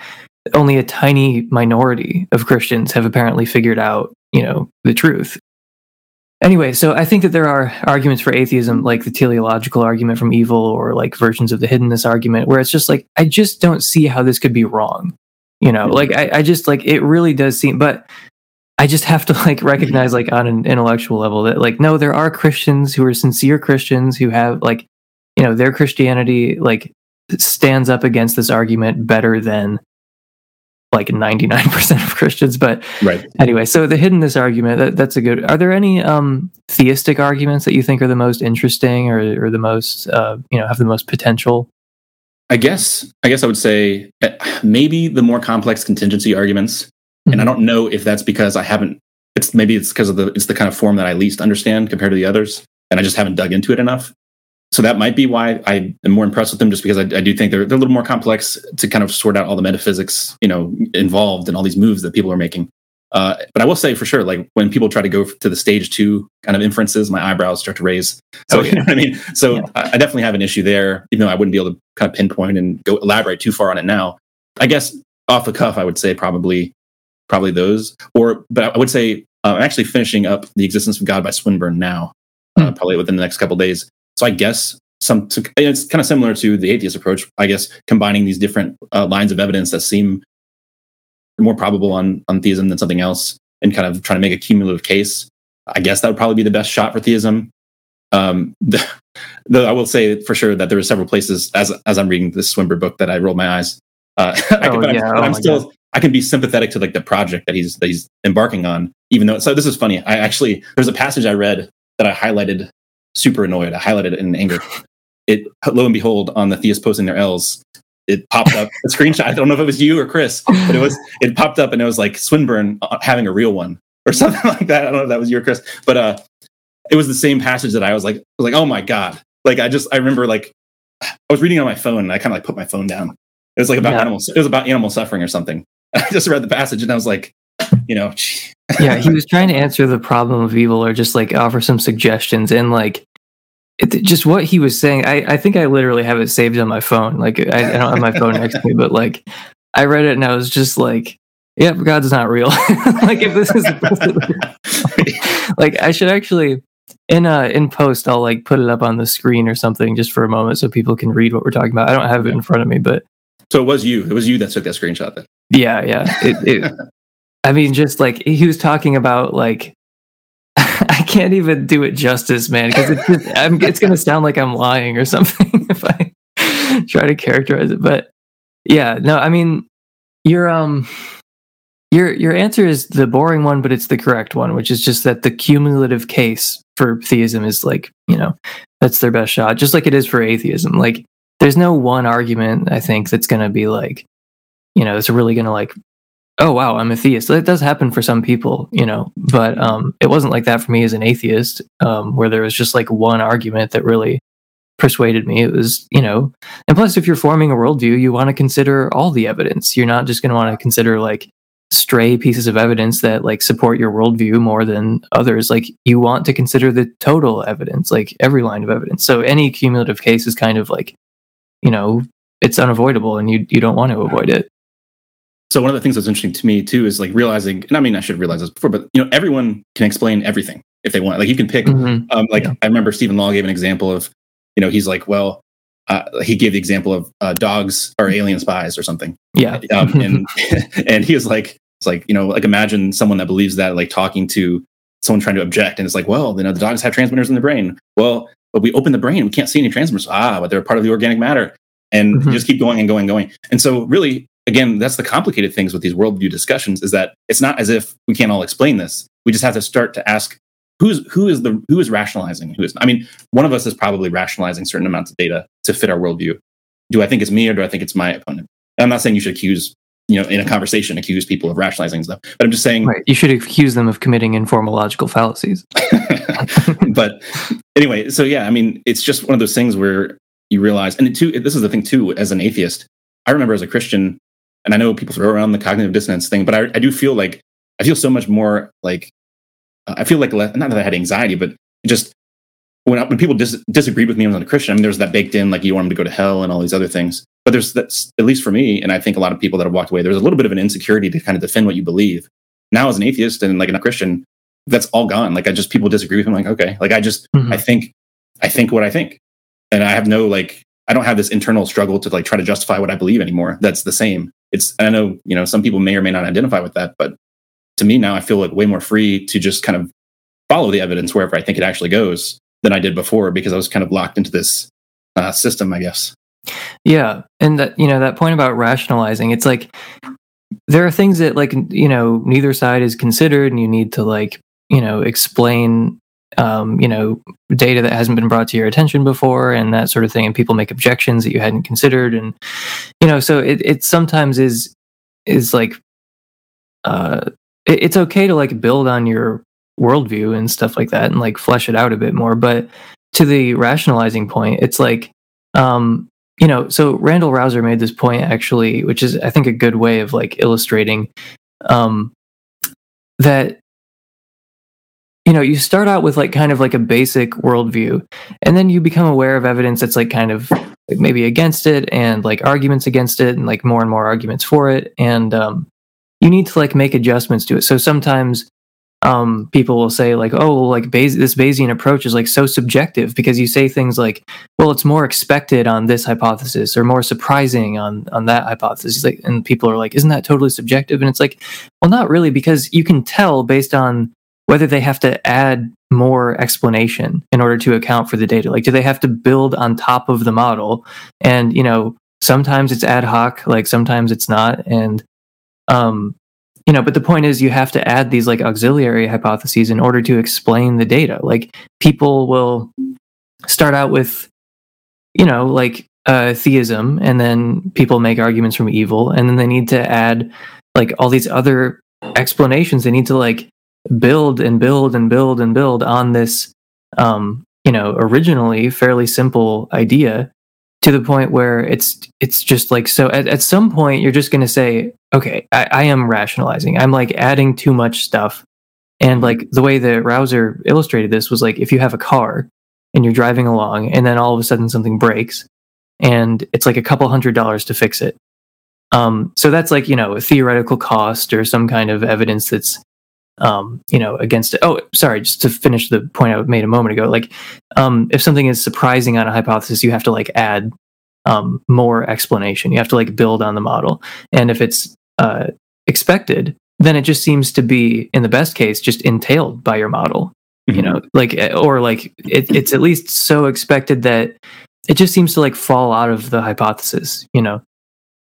only a tiny minority of Christians have apparently figured out, you know, the truth. Anyway, so I think that there are arguments for atheism, like the teleological argument from evil, or like versions of the hiddenness argument, where it's just like, I just don't see how this could be wrong. You know, like I, I just like it really does seem, but I just have to (laughs) like recognize, like on an intellectual level, that like, no, there are Christians who are sincere Christians who have like, you know, their Christianity like stands up against this argument better than like 99% of Christians. But right. anyway, so the hiddenness argument, that, that's a good. Are there any um, theistic arguments that you think are the most interesting or, or the most, uh, you know, have the most potential? I guess, I guess I would say eh, maybe the more complex contingency arguments. Mm-hmm. And I don't know if that's because I haven't, it's maybe it's because of the, it's the kind of form that I least understand compared to the others. And I just haven't dug into it enough so that might be why I am more impressed with them, just because I, I, do think they're they're a little more complex to kind of sort out all the metaphysics, you know, involved in all these moves that people are making. Uh, but I will say for sure, like when people try to go to the stage two kind of inferences, my eyebrows start to raise. So Oh, yeah. (laughs) you know what I mean. So Yeah. I, I definitely have an issue there, even though I wouldn't be able to kind of pinpoint and go elaborate too far on it now. I guess off the cuff, I would say probably probably those, or but I would say uh, I'm actually finishing up the existence of God by Swinburne now, uh, Hmm. probably within the next couple days. So I guess some to, it's kind of similar to the atheist approach. I guess combining these different uh, lines of evidence that seem more probable on on theism than something else, and kind of trying to make a cumulative case. I guess that would probably be the best shot for theism. Um, (laughs) the, though I will say for sure that there are several places as as I'm reading this Swinburne book that I roll my eyes. Uh, (laughs) I Oh, can, but I'm, yeah. but Oh I'm still I can be sympathetic to like the project that he's that he's embarking on, even though. So this is funny. I actually there's a passage I read that I highlighted, super annoyed. I highlighted it in anger. It lo and behold on the theist posting their L's, it popped up a screenshot. I don't know if it was you or Chris, but it was it popped up and it was like Swinburne uh, having a real one or (laughs) something like that. I don't know if that was you or Chris, but uh, it was the same passage that I was like, I was like, oh my god! Like I just I remember like I was reading on my phone and I kind of like put my phone down. It was like about Yeah. animals. It was about animal suffering or something. (laughs) I just read the passage and I was like, you know, gee. Yeah, he was trying to (laughs) answer the problem of evil or just like offer some suggestions and like it, just what he was saying. I, I think I literally have it saved on my phone. Like I, I don't have my phone next to me, but like I read it and I was just like, "Yep, God's not real." (laughs) like if this is (laughs) like I should actually in uh in post I'll like put it up on the screen or something just for a moment so people can read what we're talking about. I don't have it in front of me, but so it was you. It was you that took that screenshot. Then yeah, yeah. It, it, I mean, just like he was talking about, like (laughs) I can't even do it justice, man, because it's it's going to sound like I'm lying or (laughs) something if I try to characterize it. But yeah, no, I mean, your um, your your answer is the boring one, but it's the correct one, which is just that the cumulative case for theism is like you know that's their best shot, just like it is for atheism. Like, there's no one argument I think that's going to be like you know, it's really going to like, oh wow, I'm a theist. That does happen for some people, you know, but um, it wasn't like that for me as an atheist, um, where there was just like one argument that really persuaded me. It was, you know, and plus, if you're forming a worldview, you want to consider all the evidence. You're not just going to want to consider like stray pieces of evidence that like support your worldview more than others. Like you want to consider the total evidence, like every line of evidence. So any cumulative case is kind of like, you know, it's unavoidable, and you you don't want to avoid it. So one of the things that's interesting to me too is like realizing, and I mean I should have realized this before, but you know everyone can explain everything if they want. Like you can pick. Mhm. Um, like Yeah. I remember Stephen Law gave an example of, you know, he's like, well, uh, he gave the example of uh, dogs are alien spies or something, Yeah. um, (laughs) and (laughs) and he was like, it's like you know, like imagine someone that believes that like talking to someone trying to object, and it's like, well, you know, the dogs have transmitters in the brain. Well, but we open the brain, we can't see any transmitters. Ah, but they're part of the organic matter, and Mhm. just keep going and going and going. And so, really, again, that's the complicated things with these worldview discussions is that it's not as if we can't all explain this. We just have to start to ask who's who is the who is rationalizing who is. I mean, one of us is probably rationalizing certain amounts of data to fit our worldview. Do I think it's me or do I think it's my opponent? I'm not saying you should accuse, you know, in a conversation, accuse people of rationalizing stuff, but I'm just saying Right. You should accuse them of committing informal logical fallacies. (laughs) but anyway, so yeah, I mean, it's just one of those things where you realize, and too, this is the thing too, as an atheist, I remember as a Christian, and I know people throw around the cognitive dissonance thing, but I, I do feel like I feel so much more like uh, I feel like le- not that I had anxiety, but just when when people dis- disagreed with me when I was a Christian, I mean, there's that baked in like you want them to go to hell and all these other things. But there's that's at least for me, and I think a lot of people that have walked away, there's a little bit of an insecurity to kind of defend what you believe. Now, as an atheist and like a Christian, that's all gone. Like I just people disagree with me. I'm like, okay, like I just Mhm. I think I think what I think, and I have no like I don't have this internal struggle to like try to justify what I believe anymore. That's the same. It's I know you know some people may or may not identify with that, but to me now I feel like way more free to just kind of follow the evidence wherever I think it actually goes than I did before because I was kind of locked into this uh, system, I guess. Yeah, and that you know that point about rationalizing, it's like there are things that like you know neither side is considered, and you need to like you know explain um, you know data that hasn't been brought to your attention before, and that sort of thing, and people make objections that you hadn't considered, and you know so it it sometimes is is like uh it, it's okay to like build on your worldview and stuff like that and like flesh it out a bit more, but to the rationalizing point, it's like um you know, so Randal Rauser made this point actually, which is I think a good way of like illustrating um that you know you start out with like kind of like a basic worldview and then you become aware of evidence that's like kind of like maybe against it and like arguments against it and like more and more arguments for it. And um, you need to like make adjustments to it. So sometimes um, people will say like oh like Bayes- this bayesian approach is like so subjective because you say things like well it's more expected on this hypothesis or more surprising on on that hypothesis like and people are like isn't that totally subjective? And it's like well not really because you can tell based on whether they have to add more explanation in order to account for the data. Like, do they have to build on top of the model? And, you know, sometimes it's ad hoc, like sometimes it's not. And, um, you know, but the point is you have to add these like auxiliary hypotheses in order to explain the data. Like, people will start out with, you know, like uh, theism, and then people make arguments from evil, and then they need to add like all these other explanations. They need to like build and build and build and build on this um, you know originally fairly simple idea to the point where it's it's just like so at, at some point you're just going to say okay I, I am rationalizing. I'm like adding too much stuff. And like the way that Rauser illustrated this was like if you have a car and you're driving along and then all of a sudden something breaks and it's like a couple hundred dollars to fix it. Um, so that's like you know a theoretical cost or some kind of evidence that's um, you know, against it. Oh, sorry, just to finish the point I made a moment ago. Like, um, if something is surprising on a hypothesis, you have to like add um, more explanation. You have to like build on the model. And if it's uh, expected, then it just seems to be, in the best case, just entailed by your model. Mm-hmm. You know, like, eh, or like it, it's at least so expected that it just seems to like fall out of the hypothesis. You know,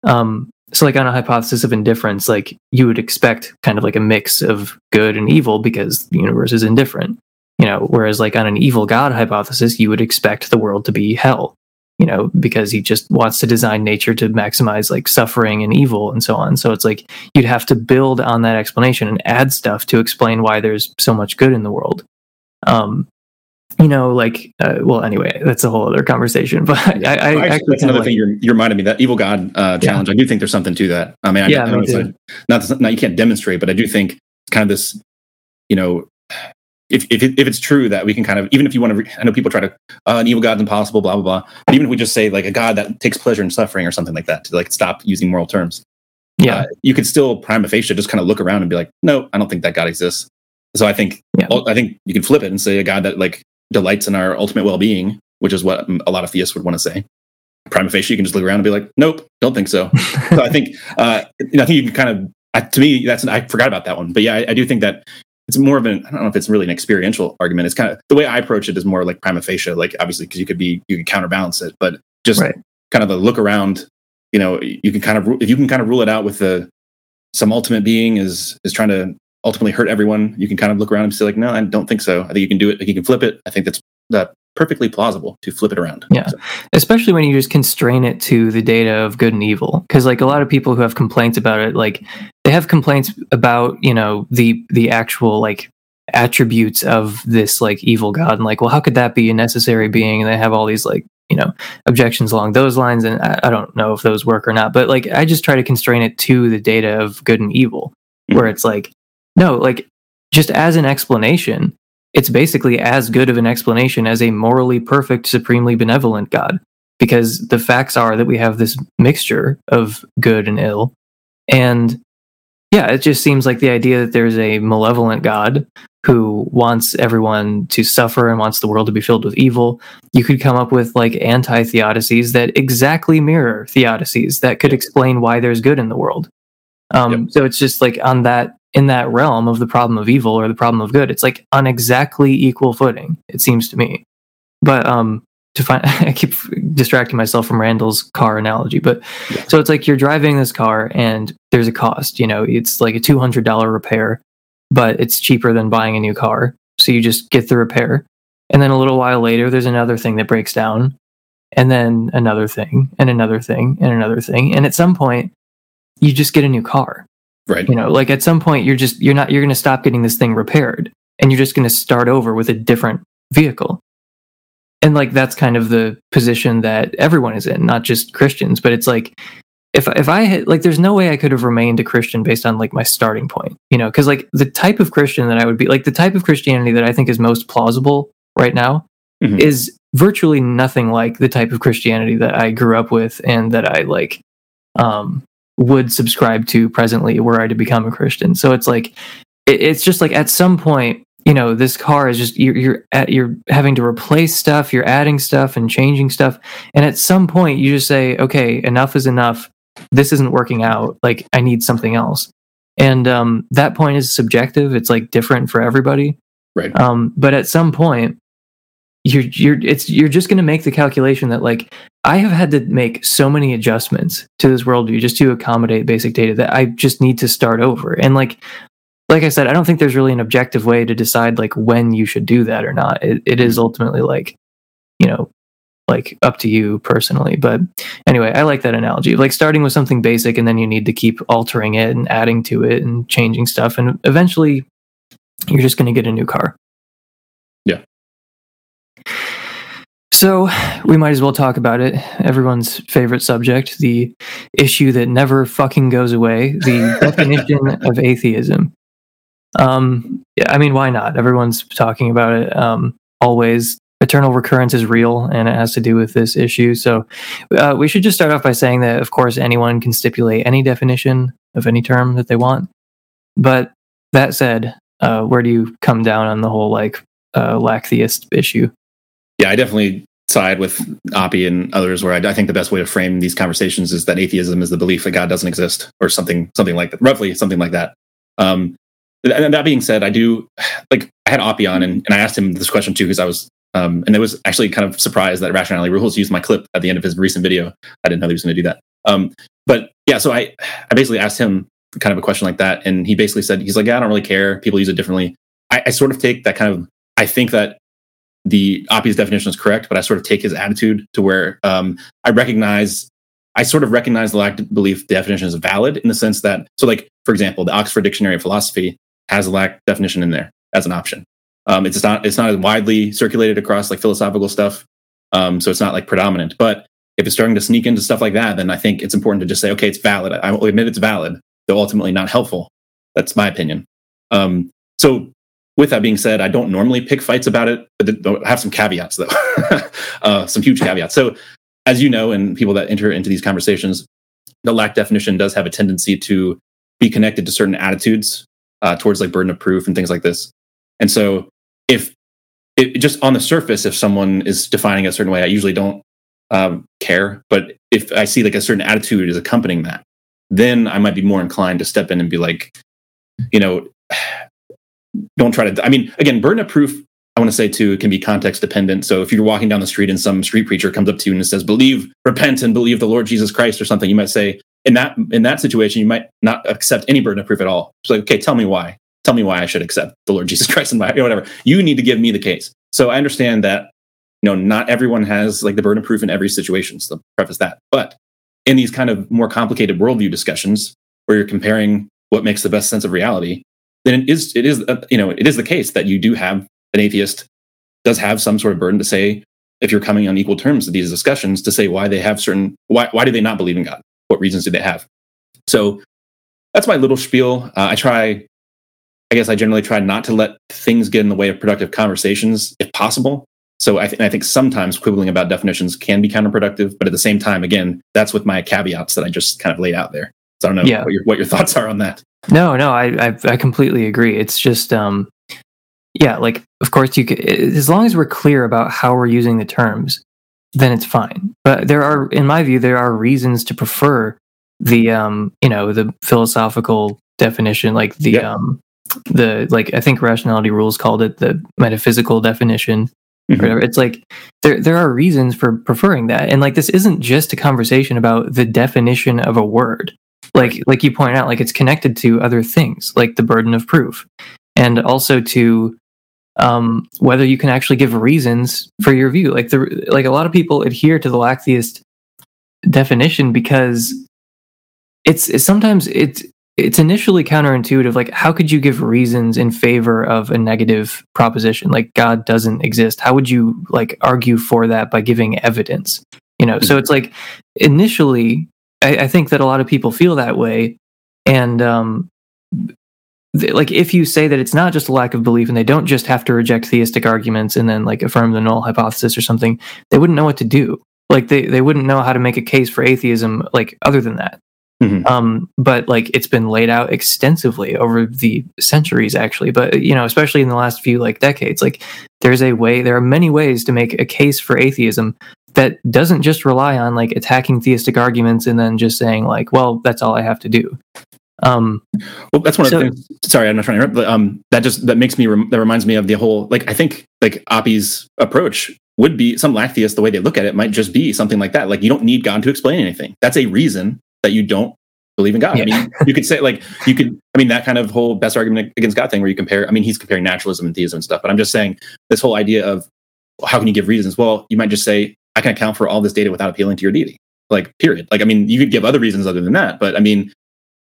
um, so like on a hypothesis of indifference like you would expect kind of like a mix of good and evil because the universe is indifferent you know whereas like on an evil god hypothesis you would expect the world to be hell you know because he just wants to design nature to maximize like suffering and evil and so on. So it's like you'd have to build on that explanation and add stuff to explain why there's so much good in the world. Um you know, like, uh, well, anyway, that's a whole other conversation. (laughs) But I, I, I actually, that's another like, thing you're, you reminded me that evil God uh, challenge. Yeah. I do think there's something to that. I mean, I, yeah, I know it's like, not, not you can't demonstrate, but I do think it's kind of this, you know, if if, it, if it's true that we can kind of even if you want to, re- I know people try to uh, an evil God's impossible, blah blah blah. But even if we just say like a God that takes pleasure in suffering or something like that to like stop using moral terms, yeah, uh, you could still prima facie just kind of look around and be like, no, I don't think that God exists. So I think yeah. I think you can flip it and say a God that like delights in our ultimate well-being, which is what a lot of theists would want to say. Prima facie, you can just look around and be like, "Nope, don't think so." (laughs) so I think, uh, I think you can kind of, to me, that's I forgot about that one, but yeah, I, I, do think that it's more of an I don't know if it's really an experiential argument. It's kind of the way I approach it is more like prima facie, like obviously because you could be you could counterbalance it, but just right. kind of a look around. You know, you can kind of if you can kind of rule it out with the some ultimate being is is trying to ultimately hurt everyone, you can kind of look around and say like, no, I don't think so. I think you can do it. Like you can flip it. I think that's that perfectly plausible to flip it around. Yeah. So. Especially when you just constrain it to the data of good and evil. Cause like a lot of people who have complaints about it, like they have complaints about, you know, the the actual like attributes of this like evil god and like, well, how could that be a necessary being? And they have all these like, you know, objections along those lines. And I, I don't know if those work or not. But like I just try to constrain it to the data of good and evil, mm-hmm. where it's like, no, like just as an explanation, it's basically as good of an explanation as a morally perfect, supremely benevolent God. Because the facts are that we have this mixture of good and ill. And yeah, it just seems like the idea that there's a malevolent God who wants everyone to suffer and wants the world to be filled with evil. You could come up with like anti theodicies that exactly mirror theodicies that could explain why there's good in the world. Um, yep. So it's just like on that in that realm of the problem of evil or the problem of good. It's like on exactly equal footing, it seems to me. But um, to find, (laughs) I keep distracting myself from Randal's car analogy. But yeah. so it's like you're driving this car and there's a cost. You know, it's like a two hundred dollar repair, but it's cheaper than buying a new car. So you just get the repair, and then a little while later, there's another thing that breaks down, and then another thing, and another thing, and another thing, and at some point, you just get a new car Right. You know, like at some point you're just you're not you're going to stop getting this thing repaired and you're just going to start over with a different vehicle. And like that's kind of the position that everyone is in, not just Christians, but it's like if if I had like, there's no way I could have remained a Christian based on like my starting point, you know, because like the type of Christian that I would be, like the type of Christianity that I think is most plausible right now, Mhm. is virtually nothing like the type of Christianity that I grew up with and that I like um would subscribe to presently were I to become a Christian. So it's like it, it's just like at some point you know this car is just you're you're at, you're having to replace stuff you're adding stuff and changing stuff. And at some point you just say okay enough is enough. This isn't working out. Like i need something else. And um, that point is subjective. It's like different for everybody. Right. um, but at some point you're you're it's you're just going to make the calculation that like i have had to make so many adjustments to this worldview just to accommodate basic data that i just need to start over and like like I said, I don't think there's really an objective way to decide like when you should do that or not. It, it is ultimately like, you know, like up to you personally. But anyway, I like that analogy. Like starting with something basic and then you need to keep altering it and adding to it and changing stuff. And eventually you're just going to get a new car. Yeah. So we might as well talk about it. Everyone's favorite subject, the issue that never fucking goes away, the (laughs) definition of atheism. Um, yeah, I mean, why not? Everyone's talking about it. Um, always, eternal recurrence is real, and it has to do with this issue. So, uh, we should just start off by saying that, of course, anyone can stipulate any definition of any term that they want. But that said, uh, where do you come down on the whole like uh, lacktheist issue? Yeah, I definitely side with Oppy and others where I, I think the best way to frame these conversations is that atheism is the belief that God doesn't exist or something something like that roughly something like that. Um and that being said I do like I had Oppy on and, and I asked him this question too because I was um and it was actually kind of surprised that rationality rules used my clip at the end of his recent video. I didn't know he was going to do that. Um but yeah so I I basically asked him kind of a question like that and he basically said he's like yeah I don't really care. People use it differently. I, I sort of take that kind of I think that the Oppy's definition is correct, but I sort of take his attitude to where um, I recognize, I sort of recognize the lack of belief definition is valid in the sense that, so like, for example, the Oxford Dictionary of Philosophy has a lack definition in there as an option. Um, it's not, it's not as widely circulated across like philosophical stuff. Um, so it's not like predominant, but if it's starting to sneak into stuff like that, then I think it's important to just say, okay, it's valid. I will admit it's valid, though ultimately not helpful. That's my opinion. Um, so with that being said, I don't normally pick fights about it, but I have some caveats though, (laughs) uh, some huge caveats. So, as you know, and people that enter into these conversations, the lack definition does have a tendency to be connected to certain attitudes uh, towards like burden of proof and things like this. And so, if it just on the surface, if someone is defining a certain way, I usually don't um, care. But if I see like a certain attitude is accompanying that, then I might be more inclined to step in and be like, you know, don't try to i mean again burden of proof i want to say too can be context dependent. So if you're walking down the street and some street preacher comes up to you and says believe repent and believe the lord jesus christ or something you might say in that in that situation you might not accept any burden of proof at all. It's like okay tell me why. Tell me why i should accept the lord (laughs) jesus christ and my whatever. You need to give me the case. So i understand that you know not everyone has like the burden of proof in every situation so preface that. But in these kind of more complicated worldview discussions where you're comparing what makes the best sense of reality then it is it is uh, you know it is the case that you do have an atheist does have some sort of burden to say if you're coming on equal terms to these discussions to say why they have certain why why do they not believe in God? What reasons do they have? So that's my little spiel. Uh, I try. I guess I generally try not to let things get in the way of productive conversations if possible. So I, th- I think sometimes quibbling about definitions can be counterproductive, but at the same time, again, that's with my caveats that I just kind of laid out there. So I don't know Yeah. what, your, what your thoughts are on that. No, no, I, I I completely agree. It's just um yeah, like of course you could as long as we're clear about how we're using the terms, then it's fine. But there are in my view there are reasons to prefer the um you know the philosophical definition like the Yeah. um the like I think rationality rules called it the metaphysical definition Mhm. or whatever. It's like there there are reasons for preferring that. And like this isn't just a conversation about the definition of a word. Like like you point out, like it's connected to other things, like the burden of proof. And also to um, whether you can actually give reasons for your view. Like the like a lot of people adhere to the lacktheist definition because it's, it's sometimes it's it's initially counterintuitive. Like, how could you give reasons in favor of a negative proposition? Like, God doesn't exist. How would you like argue for that by giving evidence? You know, so it's like initially I, I think that a lot of people feel that way, and um, like if you say that it's not just a lack of belief, and they don't just have to reject theistic arguments and then like affirm the null hypothesis or something, they wouldn't know what to do. Like they they wouldn't know how to make a case for atheism, like other than that. Mhm. Um, but like it's been laid out extensively over the centuries, actually. But you know, especially in the last few like decades, like there's a way. There are many ways to make a case for atheism that doesn't just rely on like attacking theistic arguments and then just saying like, well, that's all I have to do. Um, Well, that's one of the things. Sorry, I'm not trying to interrupt, but um, that just that makes me rem- that reminds me of the whole like I think like Oppy's approach would be some atheists the way they look at it might just be something like that. Like you don't need God to explain anything. That's a reason that you don't believe in God. I mean, you could say like you could. I mean, that kind of whole best argument against God thing where you compare. I mean, he's comparing naturalism and theism and stuff. But I'm just saying this whole idea of how can you give reasons? Well, you might just say I can account for all this data without appealing to your deity. Like period. Like I mean, you could give other reasons other than that. But I mean,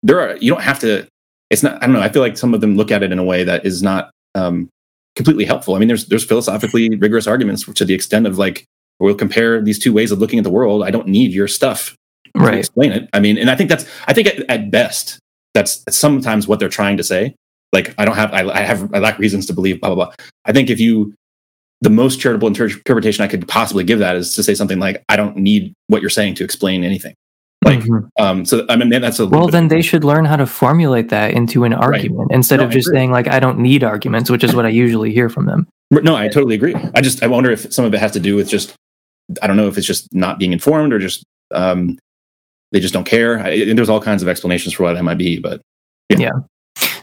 there are you don't have to it's not i don't know i feel like some of them look at it in a way that is not um completely helpful i mean there's there's philosophically rigorous arguments to the extent of like we'll compare these two ways of looking at the world i don't need your stuff right. explain it i mean and i think that's i think at, at best that's, sometimes what they're trying to say like i don't have I, I have i lack reasons to believe blah blah blah i think if you the most charitable inter- interpretation i could possibly give that is to say something like i don't need what you're saying to explain anything like Mhm. um so i mean that's a Well, then they should learn how to formulate that into an argument instead No, of I just agree. saying like I don't need arguments, which is what I usually hear from them. No, I totally agree. I just I wonder if some of it has to do with just I don't know if it's just not being informed or just um, they just don't care. I, and there's all kinds of explanations for why that might be, but yeah.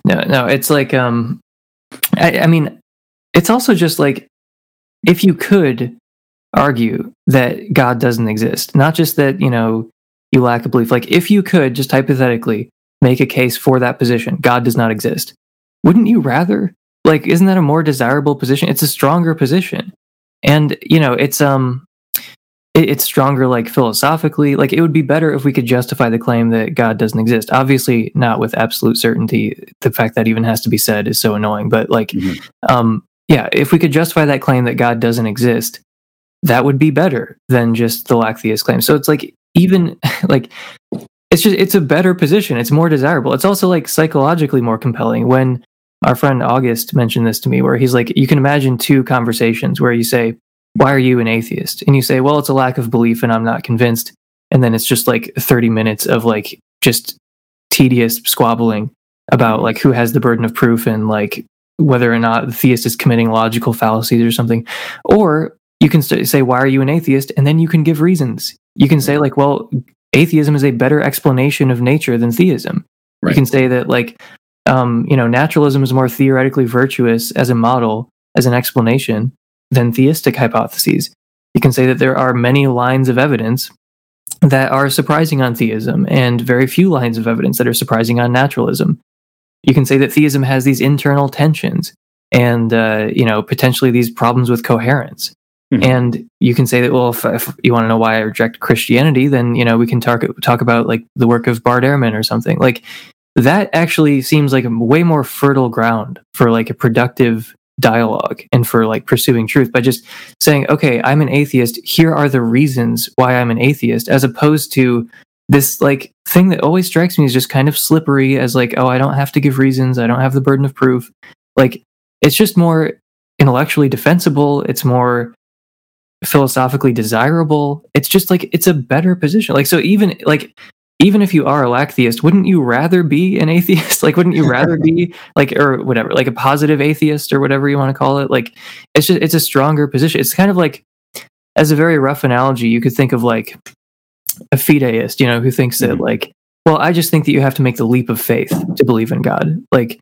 No, no, it's like um, I, I mean, it's also just like if you could argue that God doesn't exist, not just that you know you lack a belief. Like if you could just hypothetically make a case for that position, God does not exist. Wouldn't you rather? Like, isn't that a more desirable position? It's a stronger position, and you know, it's um, it's stronger like philosophically. Like, it would be better if we could justify the claim that God doesn't exist. Obviously, not with absolute certainty. The fact that even has to be said is so annoying. But like, Mhm. um, yeah, if we could justify that claim that God doesn't exist, that would be better than just the lack theist claim. So it's like even (laughs) like it's just it's a better position. It's more desirable. It's also like psychologically more compelling when our friend August mentioned this to me where he's like you can imagine two conversations where you say why are you an atheist? And you say well it's a lack of belief and I'm not convinced. And then it's just like 30 minutes of like just tedious squabbling about like who has the burden of proof and like whether or not the theist is committing logical fallacies or something. Or you can st- say why are you an atheist? And then you can give reasons. You can say like well atheism is a better explanation of nature than theism. You can say that like um, you know naturalism is more theoretically virtuous as a model as an explanation than theistic hypotheses. You can say that there are many lines of evidence that are surprising on theism and very few lines of evidence that are surprising on naturalism. You can say that theism has these internal tensions and uh, you know potentially these problems with coherence. Mhm. and you can say that well if, if you want to know why i reject christianity then you know we can talk talk about like the work of bart ehrman or something. Like that actually seems like a way more fertile ground for like a productive dialogue and for like pursuing truth by just saying okay i'm an atheist. Here are the reasons why i'm an atheist as opposed to this like thing that always strikes me as just kind of slippery as like oh i don't have to give reasons. I don't have the burden of proof. Like it's just more intellectually defensible. It's more philosophically desirable. It's just like it's a better position. Like so even like even if you are a lack theist wouldn't you rather be an atheist? (laughs) Like wouldn't you rather be (laughs) like or whatever like a positive atheist or whatever you want to call it? Like it's just it's a stronger position. It's kind of like as a very rough analogy you could think of like a fideist you know who thinks that Mhm. like well i just think that you have to make the leap of faith to believe in god. Like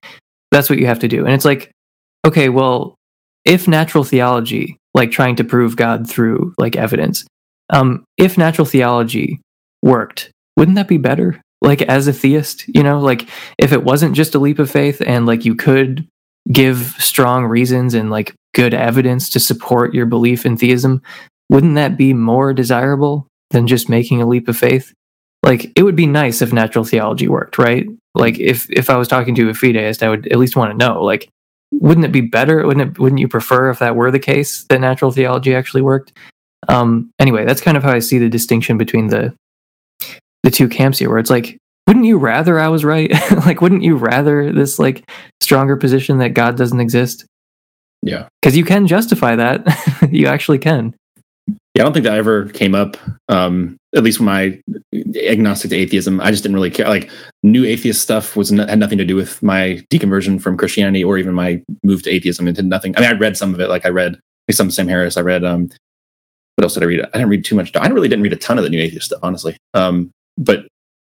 that's what you have to do. And it's like okay well if natural theology like trying to prove god through like evidence um if natural theology worked wouldn't that be better? Like as a theist you know like if it wasn't just a leap of faith and like you could give strong reasons and like good evidence to support your belief in theism wouldn't that be more desirable than just making a leap of faith? Like it would be nice if natural theology worked right? Like if if i was talking to a fideist i would at least want to know like wouldn't it be better? Wouldn't it wouldn't you prefer if that were the case that natural theology actually worked? Um anyway that's kind of how i see the distinction between the the two camps here, where it's like, wouldn't you rather I was right? (laughs) like, wouldn't you rather this like stronger position that God doesn't exist? Yeah. Because you can justify that. (laughs) you actually can. Yeah, I don't think that ever came up. Um, at least when my agnostic to atheism, I just didn't really care. Like new atheist stuff was n- had nothing to do with my deconversion from Christianity or even my move to atheism. It did nothing. I mean, I read some of it. Like I read like some Sam Harris. I read um, what else did I read? I didn't read too much. I really didn't read a ton of the new atheist stuff, honestly. Um, but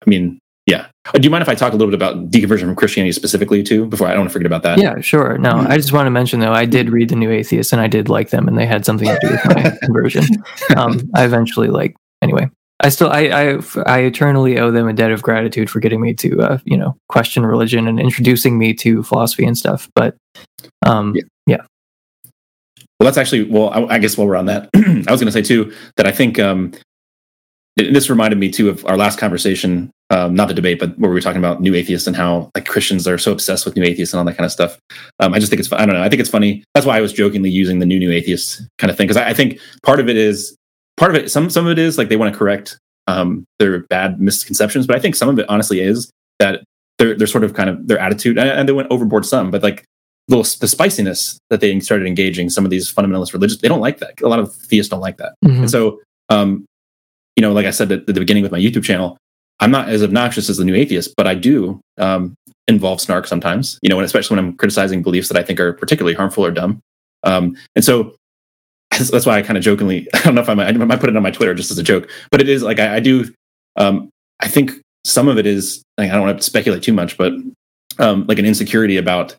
I mean, yeah. Uh, do you mind if I talk a little bit about deconversion from Christianity specifically too? Before I don't want to forget about that. Yeah, sure. No, I just want to mention though, I did read the New Atheist and I did like them, and they had something to do with my (laughs) conversion. Um, I eventually like anyway. I still I, I I eternally owe them a debt of gratitude for getting me to uh, you know question religion and introducing me to philosophy and stuff. But um, Yeah. yeah. Well, that's actually well. I, I guess while we're on that, (clears throat) I was going to say too that I think um, it- this reminded me too of our last conversation, um, not the debate, but where we were talking about new atheists and how like Christians are so obsessed with new atheists and all that kind of stuff. Um, I just think it's, I don't know. I think it's funny. That's why I was jokingly using the new new atheist kind of thing because I, I think part of it is part of it. Some some of it is like they want to correct um, their bad misconceptions, but I think some of it honestly is that they're they're sort of kind of their attitude and, and they went overboard some, but like little the spiciness that they started engaging some of these fundamentalist religions they don't like that a lot of theists don't like that Mhm. and so um you know like i said at the beginning with my youtube channel i'm not as obnoxious as the new atheist but i do um involve snark sometimes you know and especially when i'm criticizing beliefs that i think are particularly harmful or dumb um and so (laughs) that's, why i kind of jokingly (laughs) i don't know if i might, I might put it on my twitter just as a joke but it is like i, I do um i think some of it is like, i don't want to speculate too much but um like an insecurity about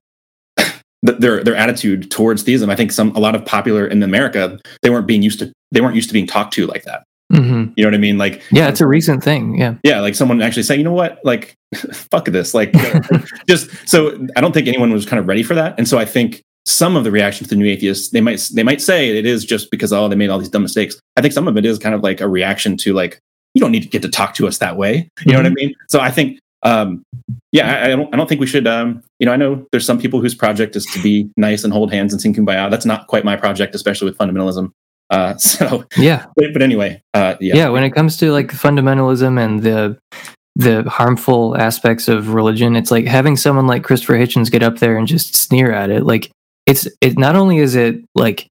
(laughs) their their attitude towards theism. I think some a lot of popular in America they weren't being used to they weren't used to being talked to like that. Mhm. You know what I mean? Like Yeah, it's a recent thing. Yeah. yeah, like someone actually saying, you know what, like (laughs) fuck this, like (laughs) just so I don't think anyone was kind of ready for that, and so I think some of the reaction to the new atheists they might they might say it is just because oh they made all these dumb mistakes. I think some of it is kind of like a reaction to like you don't need to get to talk to us that way. You know what I mean? So I think um yeah I, I don't I don't think we should um you know I know there's some people whose project is to be nice and hold hands and sing kumbaya. That's not quite my project, especially with fundamentalism. Uh, (laughs) so Yeah. but, but anyway, uh, yeah. yeah when it comes to like fundamentalism and the the harmful aspects of religion it's like having someone like christopher hitchens get up there and just sneer at it like it's it not only is it like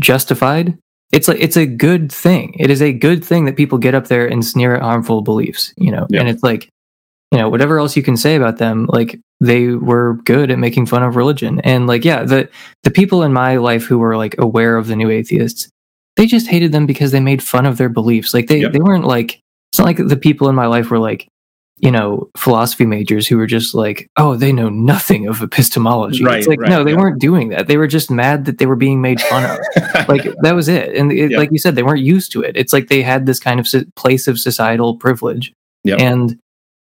justified it's like it's a good thing it is a good thing that people get up there and sneer at harmful beliefs you know Yeah. and it's like you know whatever else you can say about them like they were good at making fun of religion and like yeah the the people in my life who were like aware of the new atheists they just hated them because they made fun of their beliefs like they Yep. they weren't like it's not like the people in my life were like you know philosophy majors who were just like oh they know nothing of epistemology Right, it's like right, no they yeah. weren't doing that they were just mad that they were being made fun of (laughs) like that was it and it, Yeah. like you said they weren't used to it it's like they had this kind of so- place of societal privilege Yep. and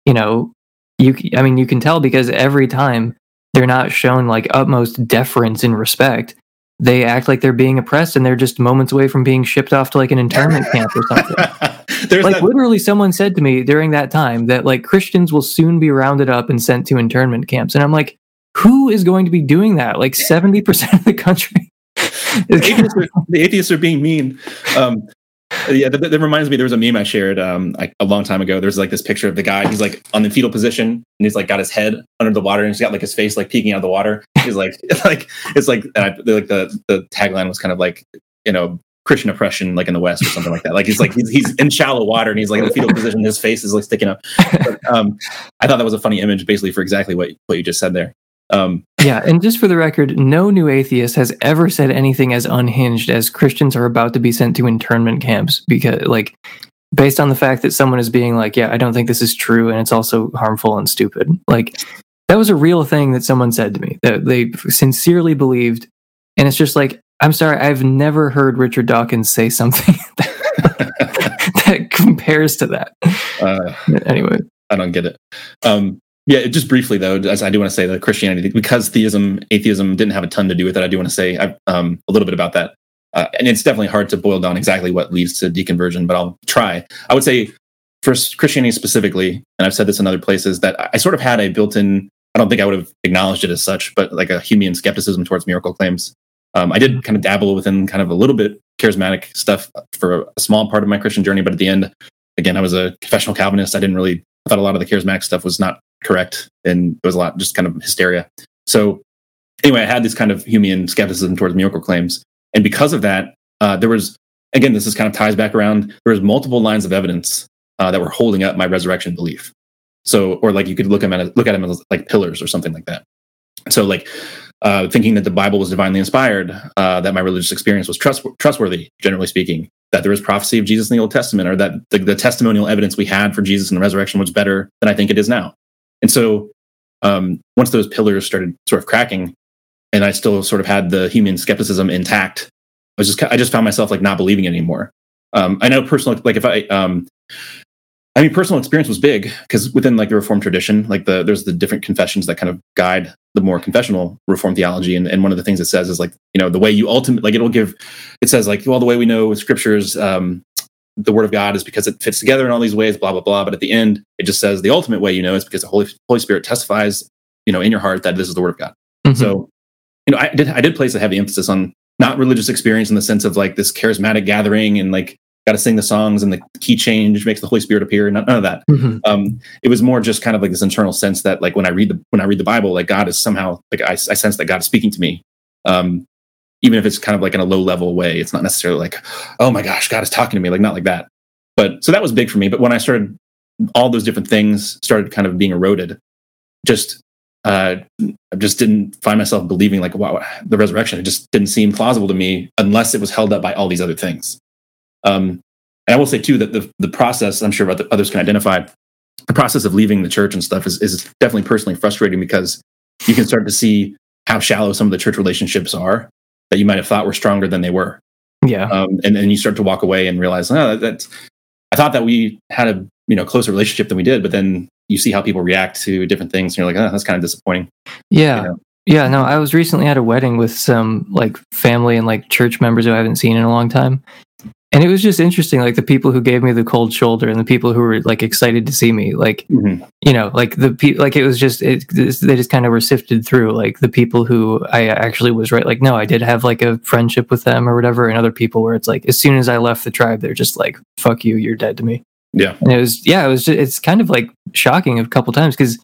you know you I mean you can tell because every time they're not shown like utmost deference and respect they act like they're being oppressed and they're just moments away from being shipped off to like an internment (laughs) camp or something. (laughs) There's like that, literally someone said to me during that time that like christians will soon be rounded up and sent to internment camps and i'm like who is going to be doing that? Like 70% of the country. (laughs) The, atheists are, the atheists are being mean. Um, yeah, that, that reminds me. There was a meme I shared um, like a long time ago. There's like this picture of the guy. He's like on the fetal position, and he's like got his head under the water, and he's got like his face like peeking out of the water. He's like, (laughs) like it's like, I, like the the tagline was kind of like, you know, Christian oppression, like in the West or something like that. Like he's like he's, he's in shallow water, and he's like in the fetal position. His face is like sticking up. But, um, I thought that was a funny image, basically for exactly what what you just said there. Um, yeah and just for the record no new atheist has ever said anything as unhinged as christians are about to be sent to internment camps because like based on the fact that someone is being like yeah i don't think this is true and it's also harmful and stupid. Like that was a real thing that someone said to me that they sincerely believed. And it's just like i'm sorry i've never heard richard dawkins say something (laughs) that, (laughs) that compares to that. Uh, anyway. I don't get it. Um, yeah, just briefly though, as I do want to say that Christianity, because theism, atheism didn't have a ton to do with it. I do want to say I, um, a little bit about that, uh, and it's definitely hard to boil down exactly what leads to deconversion, but I'll try. I would say for Christianity specifically, and I've said this in other places, that I sort of had a built-in. I don't think I would have acknowledged it as such, but like a Humean skepticism towards miracle claims. Um, I did kind of dabble within kind of a little bit charismatic stuff for a small part of my Christian journey, but at the end, again, I was a confessional Calvinist. I didn't really I thought a lot of the charismatic stuff was not correct, and it was a lot just kind of hysteria. So anyway, I had this kind of Humean skepticism towards miracle claims, and because of that, uh, there was again, this is kind of ties back around. There was multiple lines of evidence uh, that were holding up my resurrection belief. So, or like you could look at them, look at them as like pillars or something like that. So, like uh, thinking that the Bible was divinely inspired, uh, that my religious experience was trust- trustworthy, generally speaking, that there was prophecy of Jesus in the Old Testament, or that the, the, testimonial evidence we had for Jesus and the resurrection was better than I think it is now. And so, um, once those pillars started sort of cracking, and I still sort of had the Humean skepticism intact, I was just I just found myself like not believing it anymore. Um, I know personally, like if I um, I mean, personal experience was big because within like the Reformed tradition, like the there's the different confessions that kind of guide the more confessional Reformed theology, and, and one of the things it says is like you know the way you ultimately like it'll give it says like well the way we know scriptures um, the word of God is because it fits together in all these ways, blah blah blah. But at the end, it just says the ultimate way you know is because the Holy Holy Spirit testifies you know in your heart that this is the word of God. Mm-hmm. So you know I did I did place a heavy emphasis on not religious experience in the sense of like this charismatic gathering and like got to sing the songs and the key change makes the Holy Spirit appear. None, none of that. Mm-hmm. Um, it was more just kind of like this internal sense that like when I read the when I read the Bible, like God is somehow like I, I sense that God is speaking to me. Um, even if it's kind of like in a low level way, it's not necessarily like, oh my gosh, God is talking to me, like not like that. But so that was big for me. But when I started, all those different things started kind of being eroded. Just, uh, I just didn't find myself believing like, wow, the resurrection. It just didn't seem plausible to me unless it was held up by all these other things. Um, and I will say too that the the process, I'm sure others can identify, the process of leaving the church and stuff is is definitely personally frustrating because you can start to see how shallow some of the church relationships are that you might have thought were stronger than they were. Yeah. Um, and then you start to walk away and realize, oh, that's, I thought that we had a, you know, closer relationship than we did, but then you see how people react to different things and you're like, oh, that's kind of disappointing. Yeah. You know? Yeah, no, I was recently at a wedding with some like family and like church members who I haven't seen in a long time and it was just interesting like the people who gave me the cold shoulder and the people who were like excited to see me like mm-hmm. you know like the people like it was just it, they just kind of were sifted through like the people who i actually was right like no i did have like a friendship with them or whatever and other people where it's like as soon as i left the tribe they're just like fuck you you're dead to me. Yeah. And it was yeah it was just, it's kind of like shocking a couple times because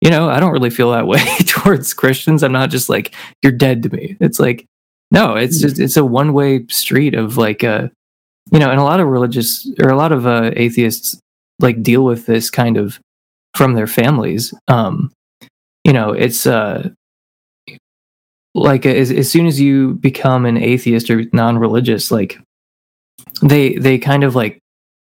you know i don't really feel that (laughs) way towards christians. I'm not just like you're dead to me. It's like no it's just it's a one way street of like uh you know, and a lot of religious or a lot of uh, atheists like deal with this kind of from their families. Um, you know, it's uh, like as, as soon as you become an atheist or non-religious, like they they kind of like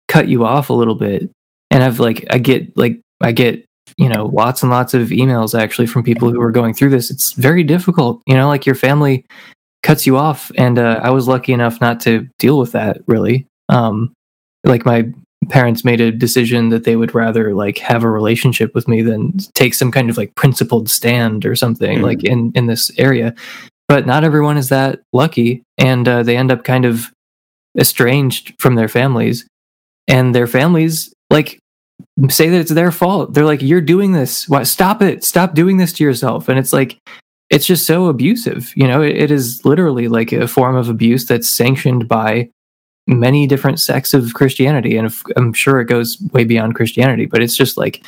cut you off a little bit. And I've like I get like I get you know lots and lots of emails actually from people who are going through this. It's very difficult. You know, like your family cuts you off. And uh, I was lucky enough not to deal with that really. Um, like my parents made a decision that they would rather like have a relationship with me than take some kind of like principled stand or something mm-hmm. like in in this area. But not everyone is that lucky, and uh, they end up kind of estranged from their families, and their families like say that it's their fault. They're like, "You're doing this. Why, stop it! Stop doing this to yourself." And it's like it's just so abusive. You know, it, it is literally like a form of abuse that's sanctioned by many different sects of Christianity, and I'm sure it goes way beyond Christianity. But it's just like,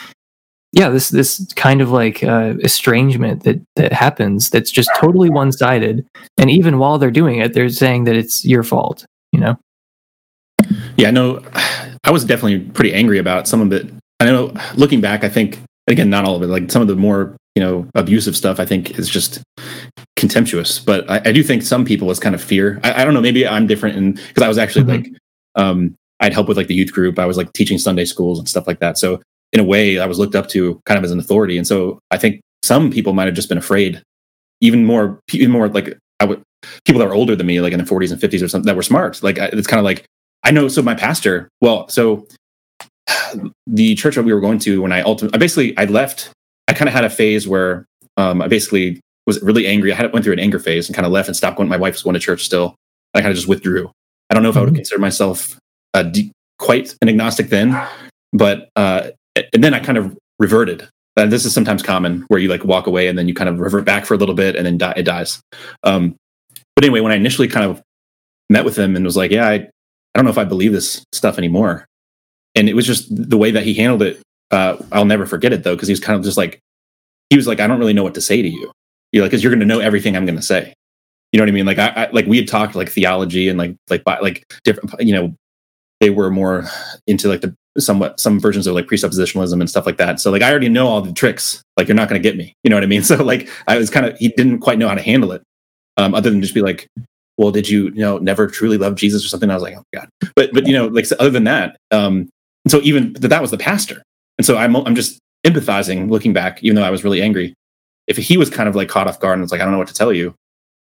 yeah, this this kind of like uh, estrangement that that happens that's just totally one sided. And even while they're doing it, they're saying that it's your fault. You know. Yeah, no, I was definitely pretty angry about some of it. I know, looking back, I think again, not all of it. Like some of the more you know abusive stuff, I think is just contemptuous. But I, I do think some people was kind of fear. I, I don't know. Maybe I'm different, and because I was actually mm-hmm. like, um, I'd help with like the youth group. I was like teaching Sunday schools and stuff like that. So in a way, I was looked up to kind of as an authority. And so I think some people might have just been afraid, even more, even more like I would people that were older than me, like in the 40s and 50s or something, that were smart. Like it's kind of like I know. So my pastor, well, so (sighs) the church that we were going to when I ultimately, I basically, I left. I kind of had a phase where um, I basically was really angry. I had went through an anger phase and kind of left and stopped going. My wife was going to church still. I kind of just withdrew. I don't know if mm-hmm. I would mm-hmm. consider myself uh, de- quite an agnostic then, but uh, and then I kind of reverted. And this is sometimes common where you like walk away and then you kind of revert back for a little bit and then die, it dies. Um, but anyway, when I initially kind of met with him and was like, "Yeah, I, I don't know if I believe this stuff anymore," and it was just the way that he handled it. Uh, I'll never forget it though, because he was kind of just like, he was like, I don't really know what to say to you. You're like, because you're going to know everything I'm going to say. You know what I mean? Like I, I, like we had talked like theology and like like like different. You know, they were more into like the somewhat some versions of like presuppositionalism and stuff like that. So like I already know all the tricks. Like you're not going to get me. You know what I mean? (laughs) So like I was kind of he didn't quite know how to handle it, um, other than just be like, well, did you you know never truly love Jesus or something? I was like, oh my god. But but you know like so other than that, um, so even that was the pastor, and so I'm I'm just empathizing looking back, even though I was really angry. If he was kind of like caught off guard and was like, I don't know what to tell you,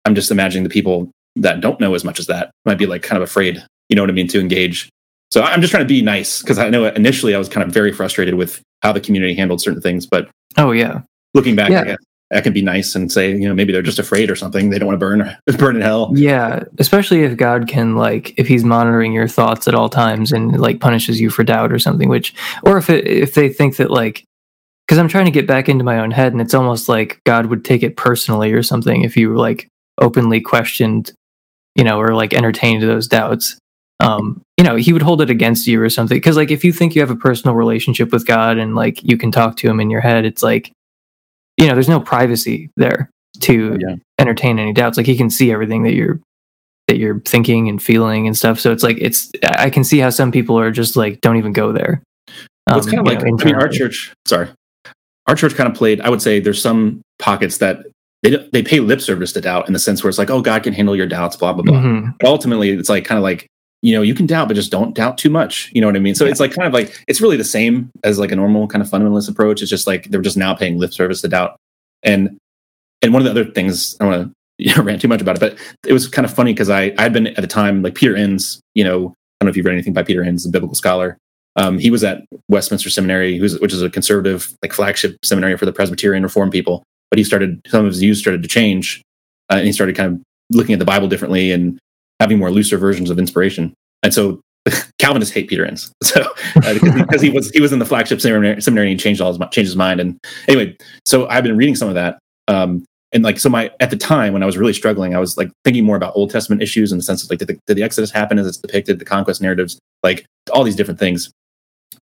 I'm just imagining the people that don't know as much as that might be like kind of afraid, you know what I mean, to engage. So I'm just trying to be nice because I know initially I was kind of very frustrated with how the community handled certain things. But oh yeah, looking back, yeah. I can be nice and say, you know, maybe they're just afraid or something. They don't want to burn (laughs) burn in hell. Yeah, especially if God can like if He's monitoring your thoughts at all times and like punishes you for doubt or something. Which or if it, if they think that like because I'm trying to get back into my own head and it's almost like God would take it personally or something if you like openly questioned, you know, or like entertained those doubts, um, you know, he would hold it against you or something. Because like if you think you have a personal relationship with God and like you can talk to him in your head, it's like, you know, there's no privacy there to yeah. entertain any doubts. Like he can see everything that you're that you're thinking and feeling and stuff. So it's like it's I can see how some people are just like don't even go there. Um, it's kind of like know, I mean, our church. Sorry, our church kind of played. I would say there's some pockets that they they pay lip service to doubt in the sense where it's like, oh, God can handle your doubts, blah blah blah. Mm-hmm. But ultimately, it's like kind of like you know you can doubt, but just don't doubt too much. You know what I mean? So yeah. it's like kind of like it's really the same as like a normal kind of fundamentalist approach. It's just like they're just now paying lip service to doubt. And and one of the other things I want to (laughs) you know, rant too much about it, but it was kind of funny because I I had been at the time like Peter Enns. You know, I don't know if you've read anything by Peter Enns, a biblical scholar. Um, he was at Westminster Seminary, which is a conservative, like flagship seminary for the Presbyterian Reform people but he started some of his views started to change, uh, and he started kind of looking at the Bible differently and having more looser versions of inspiration. And so (laughs) Calvinists hate Peter Enns, (laughs) so uh, because, he, because, he, was he was in the flagship seminary, seminary and he changed all his changed his mind. And anyway, so I've been reading some of that. Um, and like so my at the time when i was really struggling i was like thinking more about old testament issues in the sense of like did the, did the exodus happen as it's depicted the conquest narratives like all these different things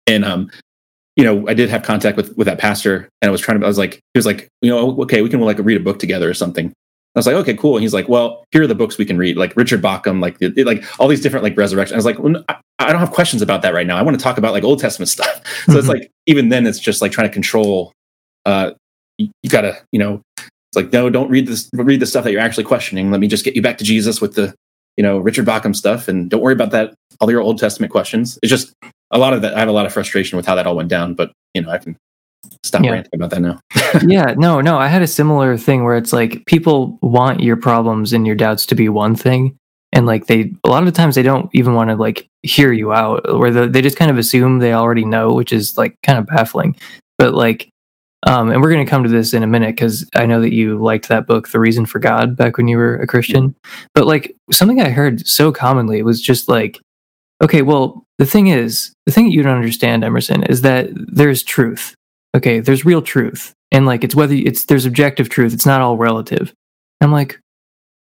and um you know, I did have contact with with that pastor, and I was trying to. I was like, he was like, you know, okay, we can like read a book together or something. I was like, okay, cool. And he's like, well, here are the books we can read, like Richard Bauckham, like it, like all these different like resurrection. I was like, well, I, I, don't have questions about that right now. I want to talk about like Old Testament (laughs) stuff. So mm-hmm. it's like even then, it's just like trying to control. Uh, you, you gotta, you know, it's like no, don't read this. Read the stuff that you're actually questioning. Let me just get you back to Jesus with the, you know, Richard Bauckham stuff, and don't worry about that. All your Old Testament questions. It's just a lot of that. I have a lot of frustration with how that all went down, but you know, I can stop yeah. ranting about that now. (laughs) yeah, no, no. I had a similar thing where it's like people want your problems and your doubts to be one thing. And like they, a lot of the times they don't even want to like hear you out, or the, they just kind of assume they already know, which is like kind of baffling. But like, um, and we're going to come to this in a minute because I know that you liked that book, The Reason for God, back when you were a Christian. But like something I heard so commonly was just like, okay, well, the thing is, the thing that you don't understand, Emerson, is that there's truth. Okay, there's real truth. And like it's whether it's there's objective truth, it's not all relative. I'm like,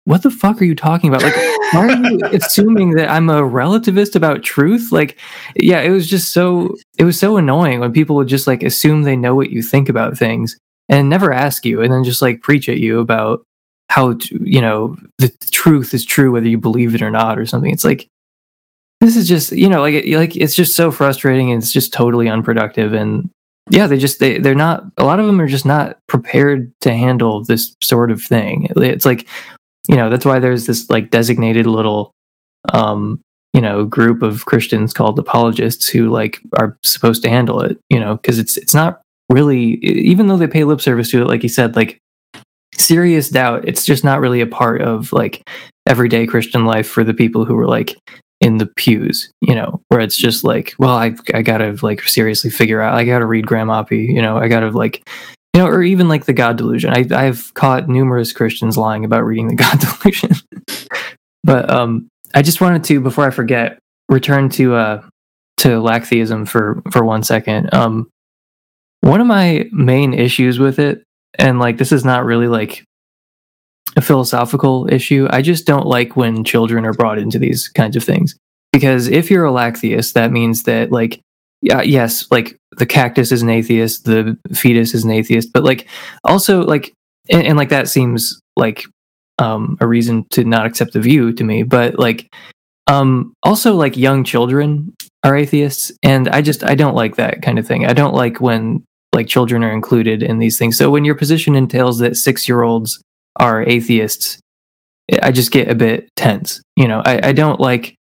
what the fuck are you talking about? Like, why are you (laughs) assuming that I'm a relativist about truth? Like, yeah, it was just so it was so annoying when people would just like assume they know what you think about things and never ask you and then just like preach at you about how to, you know the truth is true whether you believe it or not or something. It's like this is just you know like like it's just so frustrating and it's just totally unproductive and yeah they just they they're not a lot of them are just not prepared to handle this sort of thing. It's like you know that's why there's this like designated little um you know group of christians called apologists who like are supposed to handle it you know because it's it's not really even though they pay lip service to it like you said like serious doubt it's just not really a part of like everyday christian life for the people who are like in the pews, you know, where it's just like, well, I I gotta like seriously figure out, I gotta read Graham Oppy, you know, I gotta like, you know, or even like the God delusion. I I've caught numerous Christians lying about reading the (laughs) God delusion. but um, I just wanted to, before I forget, return to uh to lacktheism for for one second. Um, one of my main issues with it, and like this is not really like a philosophical issue. I just don't like when children are brought into these kinds of things because if you're a lacktheist, that means that like yeah, yes, like the cactus is an atheist, the fetus is an atheist, but like also like and, and like that seems like um a reason to not accept the view to me, but like um also like young children are atheists and I just I don't like that kind of thing. I don't like when like children are included in these things. So when your position entails that 6-year-olds are atheists, I just get a bit tense. You know, I, I don't like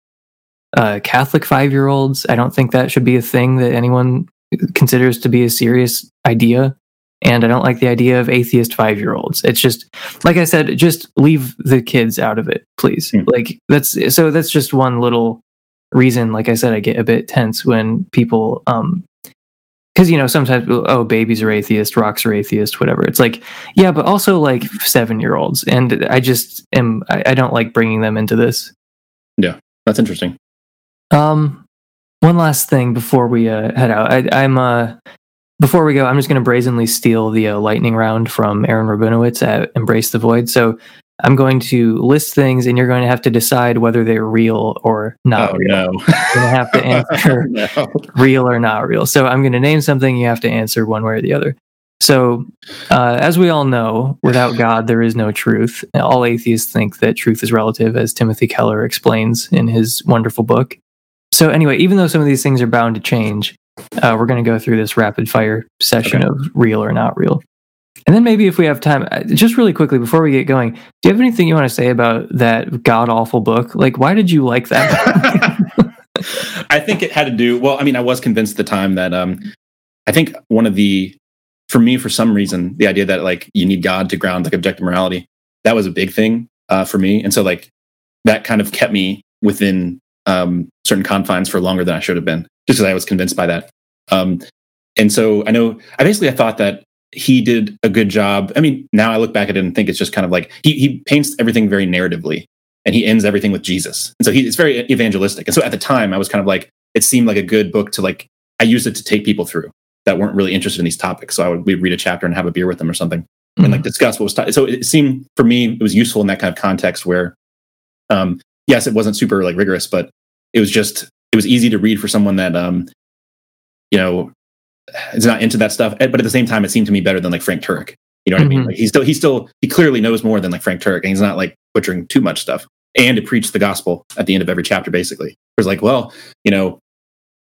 uh, Catholic five year olds. I don't think that should be a thing that anyone considers to be a serious idea. And I don't like the idea of atheist five year olds. It's just, like I said, just leave the kids out of it, please. Hmm. Like, that's so that's just one little reason. Like I said, I get a bit tense when people, um, because you know sometimes oh babies are atheist rocks are atheist whatever it's like yeah but also like seven year olds and i just am I, I don't like bringing them into this yeah That's interesting. um, one last thing before we uh, head out. I, I'm uh, before we go, I'm just going to brazenly steal the uh, lightning round from Aaron Rabinowitz at Embrace the Void. So I'm going to list things, and you're going to have to decide whether they're real or not oh real. no. You're going to have to (laughs) answer no. (laughs) real or not real. So I'm going to name something. You have to answer one way or the other. So, uh, as we all know, without God, there is no truth. All atheists think that truth is relative, as Timothy Keller explains in his wonderful book. So, anyway, even though some of these things are bound to change, uh, we're going to go through this rapid fire session Okay. of real or not real. And then maybe if we have time, uh, just really quickly before we get going, do you have anything you want to say about that god awful book? Like, why did you like that? (laughs) I think it had to do. Well, I mean, I was convinced at the time that um, I think one of the, for me, for some reason, the idea that like you need God to ground like objective morality, that was a big thing uh, for me, and so like that kind of kept me within um, certain confines for longer than I should have been, just because I was convinced by that. Um, and so I know, I basically I thought that he did a good job. I mean, now I look back at it and think it's just kind of like he he paints everything very narratively and he ends everything with Jesus. And so he, it's very evangelistic. And so at the time, I was kind of like, it seemed like a good book to like, I used it to take people through that weren't really interested in these topics. So I would we'd read a chapter and have a beer with them or something and like discuss what was taught. So it seemed for me, it was useful in that kind of context where, um, yes, it wasn't super like rigorous, but it was just, it was easy to read for someone that, um, you know, is not into that stuff. But at the same time, it seemed to me better than like Frank Turek. You know what I mean? Mhm. Like he's still, he's still, he clearly knows more than like Frank Turek, and he's not like butchering too much stuff. And to preach the gospel at the end of every chapter, basically. It was like, well, you know,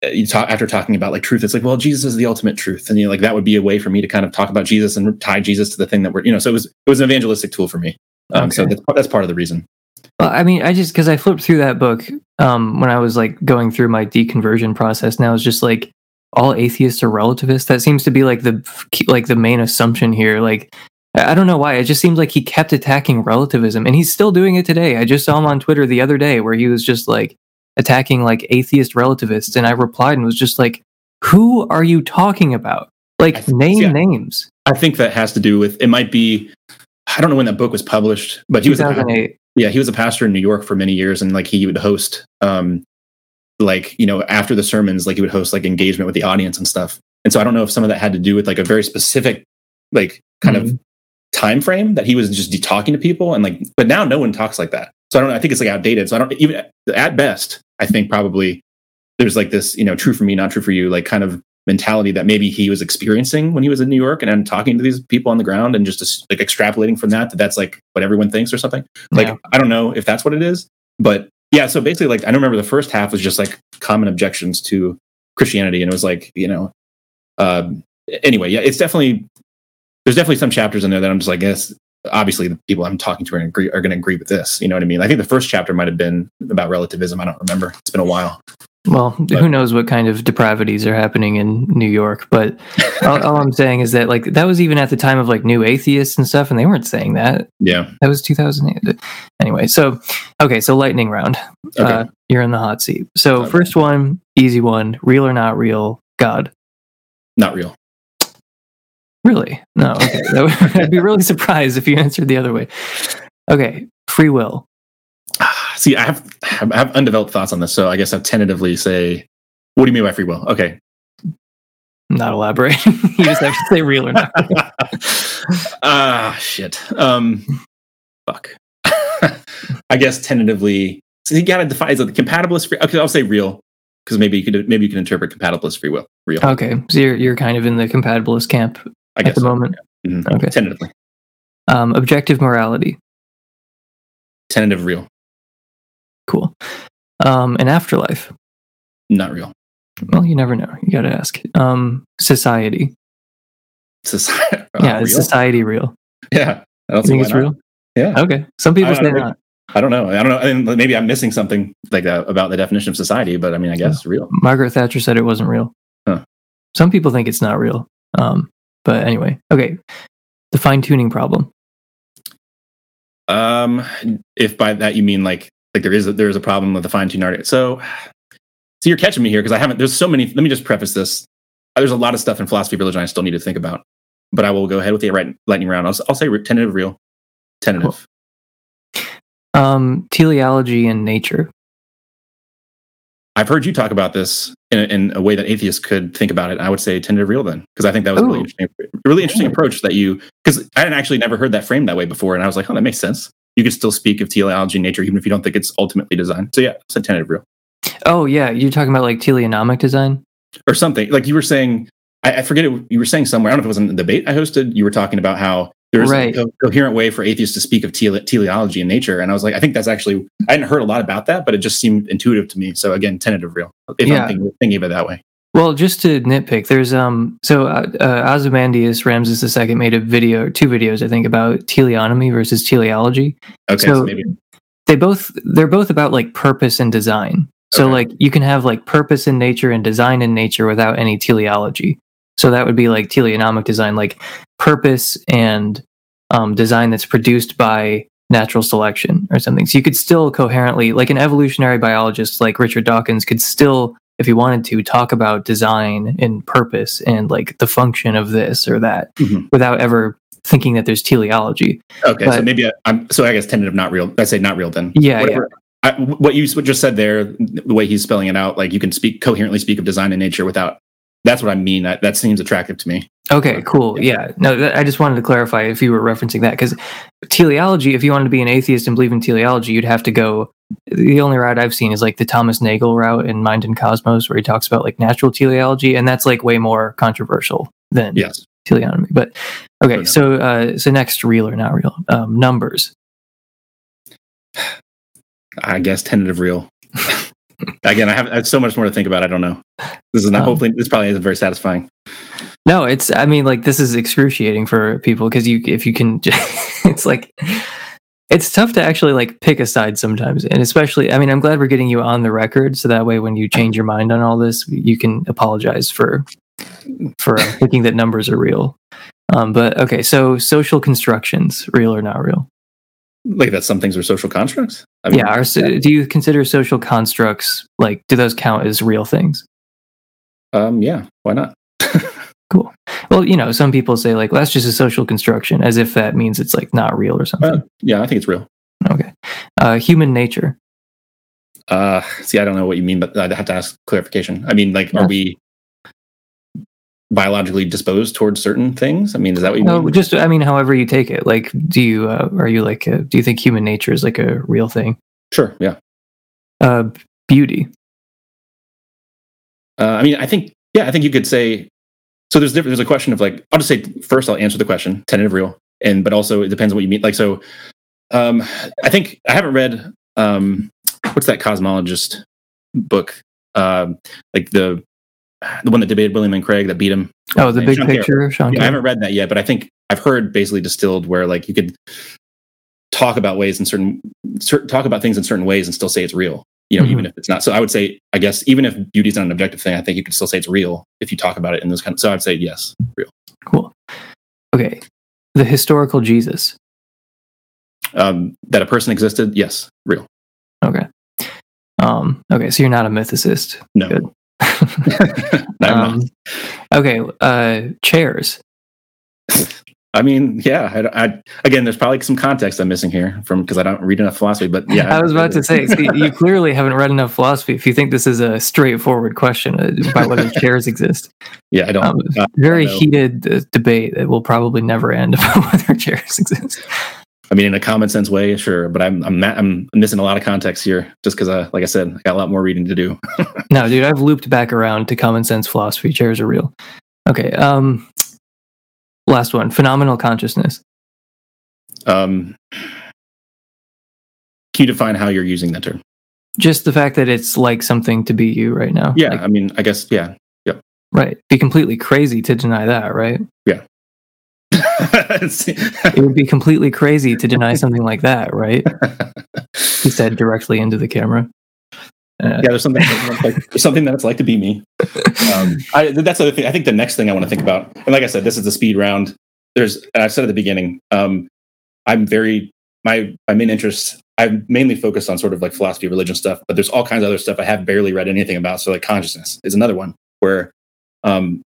uh, you talk after talking about like truth. It's like, well, Jesus is the ultimate truth, and you know, like that would be a way for me to kind of talk about Jesus and tie Jesus to the thing that we're, you know. So it was, it was an evangelistic tool for me. Um, So that's that's part of the reason. Well, I mean, I just because I flipped through that book um, when I was like going through my deconversion process. Now it's just like all atheists are relativists. That seems to be like the like the main assumption here. Like I don't know why. It just seems like he kept attacking relativism, and he's still doing it today. I just saw him on Twitter the other day where he was just like attacking like atheist relativists, and I replied and was just like, "Who are you talking about? Like think- name yeah. names." I think that has to do with it. Might be, I don't know when that book was published, but he was a, yeah he was a pastor in New York for many years, and like he would host, um, like you know after the sermons, like he would host like engagement with the audience and stuff. And so I don't know if some of that had to do with like a very specific, like kind of mm-hmm. time frame that he was just talking to people and like. But now no one talks like that. So I don't. I think it's like outdated. So I don't even at best. I think probably there's like this you know true for me, not true for you, like kind of mentality that maybe he was experiencing when he was in New York and then talking to these people on the ground and just like extrapolating from that that that's like what everyone thinks or something. Like Yeah. I don't know if that's what it is, but yeah. So basically, like I don't remember the first half was just like common objections to Christianity, and it was like you know, um, anyway, yeah, it's definitely there's definitely some chapters in there that I'm just like, yes, obviously the people I'm talking to are, are going to agree with this. You know what I mean? I think the first chapter might have been about relativism. I don't remember. It's been a while. Well, who knows what kind of depravities are happening in New York? But (laughs) all, all I'm saying is that like that was even at the time of like new atheists and stuff, and they weren't saying that. Yeah. That was 2008. Anyway, so okay, so lightning round. Okay. Uh, you're in the hot seat. So Okay. first one, easy one, real or not real? God, Not real. really? No. Okay, would- (laughs) I'd be really surprised if you answered the other way. Okay, free will. See, I have I have undeveloped thoughts on this, so I guess I'll tentatively say, "What do you mean by free will?" Okay, Not elaborate. (laughs) you just have to say real or not. (laughs) ah, shit. Um, fuck. (laughs) I guess tentatively. So you gotta define is it compatible? Is free? Okay, I'll say real. because maybe you could maybe you can interpret compatibilist free will real. Okay, so you're you're kind of in the compatibilist camp I at the so. moment. Mhm. Okay. Tentatively, Um, objective morality. tentative real, Cool. Um, an afterlife. not real. Well, you never know. You got to ask. Um, society. Society, (laughs) yeah, uh, is real? society real? yeah. I don't You think it's not. real? Yeah. Okay. Some people say know. not. I don't know. I don't know. I mean, maybe I'm missing something like that about the definition of society, but I mean, I guess it's real. Margaret Thatcher said it wasn't real. Huh. Some people think it's not real. Um, but anyway, okay. The fine tuning problem. Um, if by that you mean like like there is a, there is a problem with the fine tune article. So, so you're catching me here because I haven't. There's so many. Let me just preface this. There's a lot of stuff in philosophy of religion I still need to think about, but I will go ahead with the right lightning round. I'll, I'll say re- tentative, real, tentative. Um, teleology and nature. I've heard you talk about this in a, in a way that atheists could think about it. I would say tentative, real then because I think that was a really interesting, really interesting approach that you because I had actually never heard that framed that way before, and I was like, oh, that makes sense. You could still speak of teleology in nature even if you don't think it's ultimately designed. So yeah, it's a tentative, real. Oh yeah, you're talking about like teleonomic design. or something like you were saying I, I forget it you were saying somewhere i don't know if it was in the debate i hosted you were talking about how there's Right. a coherent way for atheists to speak of tele- teleology in nature and i was like i think that's actually i hadn't heard a lot about that but it just seemed intuitive to me so again tentative real if Yeah. i'm thinking, thinking of it that way Well, just to nitpick, there's um so uh, uh, Ozymandias Ramses II made a video, two videos I think about teleonomy versus teleology. okay So- so, maybe They both they're both about like purpose and design. So Okay. like you can have like purpose in nature and design in nature without any teleology. So that would be like teleonomic design, like purpose and um, design that's produced by natural selection or something. So you could still coherently, like an evolutionary biologist like Richard Dawkins, could still, if he wanted to, talk about design and purpose and like the function of this or that Mhm. without ever thinking that there's teleology. okay so maybe I, i'm so i guess tentative not real i say not real then Yeah, Whatever. I, what you just said there the way he's spelling it out like you can speak coherently speak of design and nature without that's what i mean that, that seems attractive to me Okay, cool. Yeah. No, that, I just wanted to clarify if you were referencing that because teleology, if you wanted to be an atheist and believe in teleology, you'd have to go. The only route I've seen is like the Thomas Nagel route in Mind and Cosmos, where he talks about like natural teleology, and that's like way more controversial than yes teleonomy. But okay, enough. so uh, so next, real or not real? Um, numbers. I guess tentative real. (laughs) Again, I have, I have so much more to think about. I don't know. This is not. Um, hopefully, this probably isn't very satisfying. No, it's. I mean, like this is excruciating for people because you, if you can, (laughs) it's like it's tough to actually like pick a side sometimes, and especially. I mean, I'm glad we're getting you on the record, so that way when you change your mind on all this, you can apologize for for thinking that numbers are real. Um, but okay, so social constructions, real or not real? Like that, some things are social constructs. I yeah. Are, so, do you consider social constructs like do those count as real things? Um. Yeah. Why not? (laughs) Cool. Well, you know, some people say like well, that's just a social construction, as if that means it's like not real or something. Uh, yeah, I think it's real. Okay. Uh, human nature. Uh. See, I don't know what you mean, but I'd have to ask clarification. I mean, like, Yeah. are we biologically disposed towards certain things? I mean, is that what you No, mean? just I mean, however you take it. Like, do you uh, are you like uh do you think human nature is like a real thing? Sure. Yeah. Uh, beauty. Uh, I mean, I think, yeah, I think you could say. So there's different. There's a question of like, I'll just say first. I'll answer the question, tentative, real, and but also it depends on what you mean. Like, so, um, I think I haven't read um, what's that cosmologist book? Um, like the the one that debated William Lane Craig that beat him. Oh, the big Sean Carroll. picture, Sean. Yeah, I haven't read that yet, but I think I've heard basically distilled where like you could talk about ways in certain, cer- talk about things in certain ways and still say it's real. You know, Mhm. even if it's not. So I would say, I guess, even if beauty is not an objective thing, I think you could still say it's real if you talk about it in those kind. Of, so I'd say yes, real. Cool. Okay. The historical Jesus. Um, that a person existed, yes, real. Okay. Um. Okay. So you're not a mythicist. No, Good. (laughs) Um, okay. Uh, chairs. I mean, yeah. I, I, again, there's probably some context I'm missing here from because I don't read enough philosophy. But yeah, (laughs) I was about to say, see, you clearly haven't read enough philosophy if you think this is a straightforward question uh, about whether (laughs) chairs exist. Yeah, I don't. Um, uh, very know. heated uh, debate that will probably never end about whether chairs exist. I mean, in a common sense way, sure, but I'm I'm I'm missing a lot of context here, just because, uh, like I said, I got a lot more reading to do. (laughs) no, dude, I've looped back around to common sense philosophy. Chairs are real. Okay. Um, last one: phenomenal consciousness. Um, can you define how you're using that term? Just the fact that it's like something to be you right now. Yeah, Like, I mean, I guess, yeah, Yep. right. Be completely crazy to deny that, right? yeah. (laughs) It would be completely crazy to deny something like that, right? He said directly into the camera. Uh, yeah, there's something that's like, there's something that it's like to be me. Um, I, that's the other thing. I think the next thing I want to think about, and like I said, this is the speed round. There's, and I said at the beginning, um, I'm very my my main interest. I'm mainly focused on sort of like philosophy, religion stuff, but there's all kinds of other stuff I have barely read anything about. So like consciousness is another one where, um,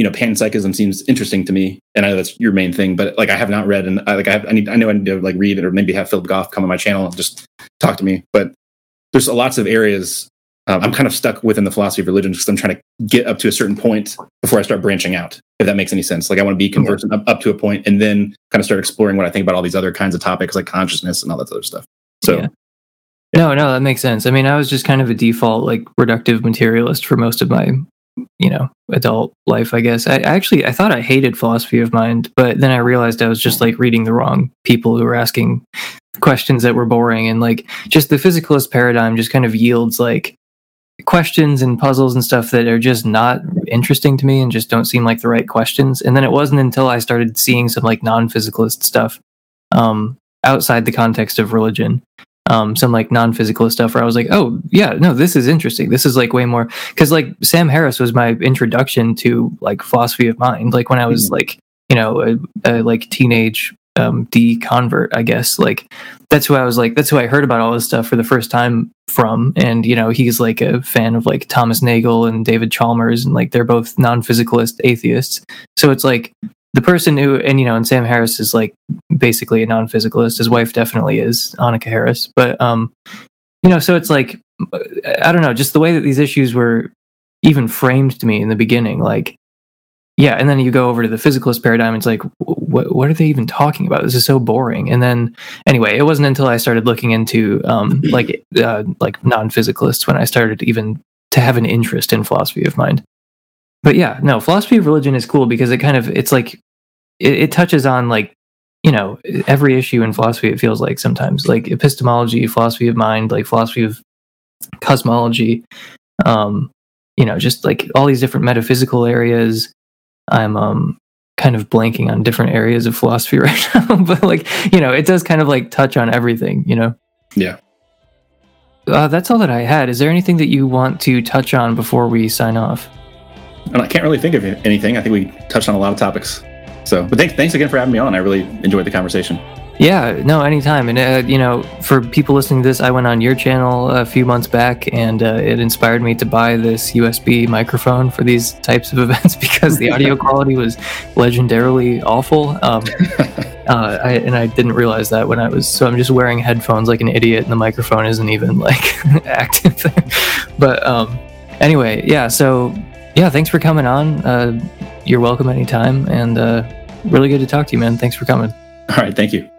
you know, panpsychism seems interesting to me, and I know that's your main thing. But like I have not read, and I like I have I need I know I need to like read it or maybe have Philip Goff come on my channel and just talk to me. But there's lots of areas um, I'm kind of stuck within the philosophy of religion because I'm trying to get up to a certain point before I start branching out. If that makes any sense, like I want to be conversant up, up to a point and then kind of start exploring what I think about all these other kinds of topics like consciousness and all that other stuff. So Yeah. No, no, that makes sense. I mean, I was just kind of a default like reductive materialist for most of my, you know, adult life. I guess I actually I thought I hated philosophy of mind, but then I realized I was just like reading the wrong people who were asking questions that were boring, and like just the physicalist paradigm just kind of yields like questions and puzzles and stuff that are just not interesting to me and just don't seem like the right questions. And then it wasn't until I started seeing some like non-physicalist stuff um, outside the context of religion um, some like non-physical stuff where I was like, oh yeah, no, this is interesting. This is like way more because like Sam Harris was my introduction to like philosophy of mind. Like when I was Mhm. like you know a, a like teenage um, deconvert, I guess. Like that's who I was like. That's who I heard about all this stuff for the first time from. And you know he's like a fan of like Thomas Nagel and David Chalmers, and like they're both non-physicalist atheists. So it's like the person who and you know and Sam Harris is like basically a non-physicalist. His wife definitely is Annaka Harris, but um, you know, so it's like I don't know, just the way that these issues were even framed to me in the beginning, like yeah, and then you go over to the physicalist paradigm. It's like, what what are they even talking about? This is so boring. And then anyway, it wasn't until I started looking into um, like uh, like non-physicalists when I started even to have an interest in philosophy of mind. But yeah, no, philosophy of religion is cool because it kind of it's like it, it touches on like you know every issue in philosophy it feels like sometimes like epistemology philosophy of mind like philosophy of cosmology um you know just like all these different metaphysical areas. I'm um kind of blanking on different areas of philosophy (laughs) right now but like you know it does kind of like touch on everything you know? Yeah. uh, that's all that i had. Is there anything that you want to touch on before we sign off and I can't really think of anything. I think we touched on a lot of topics. So, but thanks, thanks again for having me on. I really enjoyed the conversation. Yeah, no, anytime. And, uh, you know, for people listening to this, I went on your channel a few months back and uh, it inspired me to buy this USB microphone for these types of (laughs) events because the audio (laughs) quality was legendarily awful. Um, (laughs) uh, I, and I didn't realize that when I was, so I'm just wearing headphones like an idiot and the microphone isn't even like active. but um, anyway, yeah, so yeah, thanks for coming on. Uh, you're welcome anytime. And uh, really good to talk to you, man. Thanks for coming. All right. Thank you.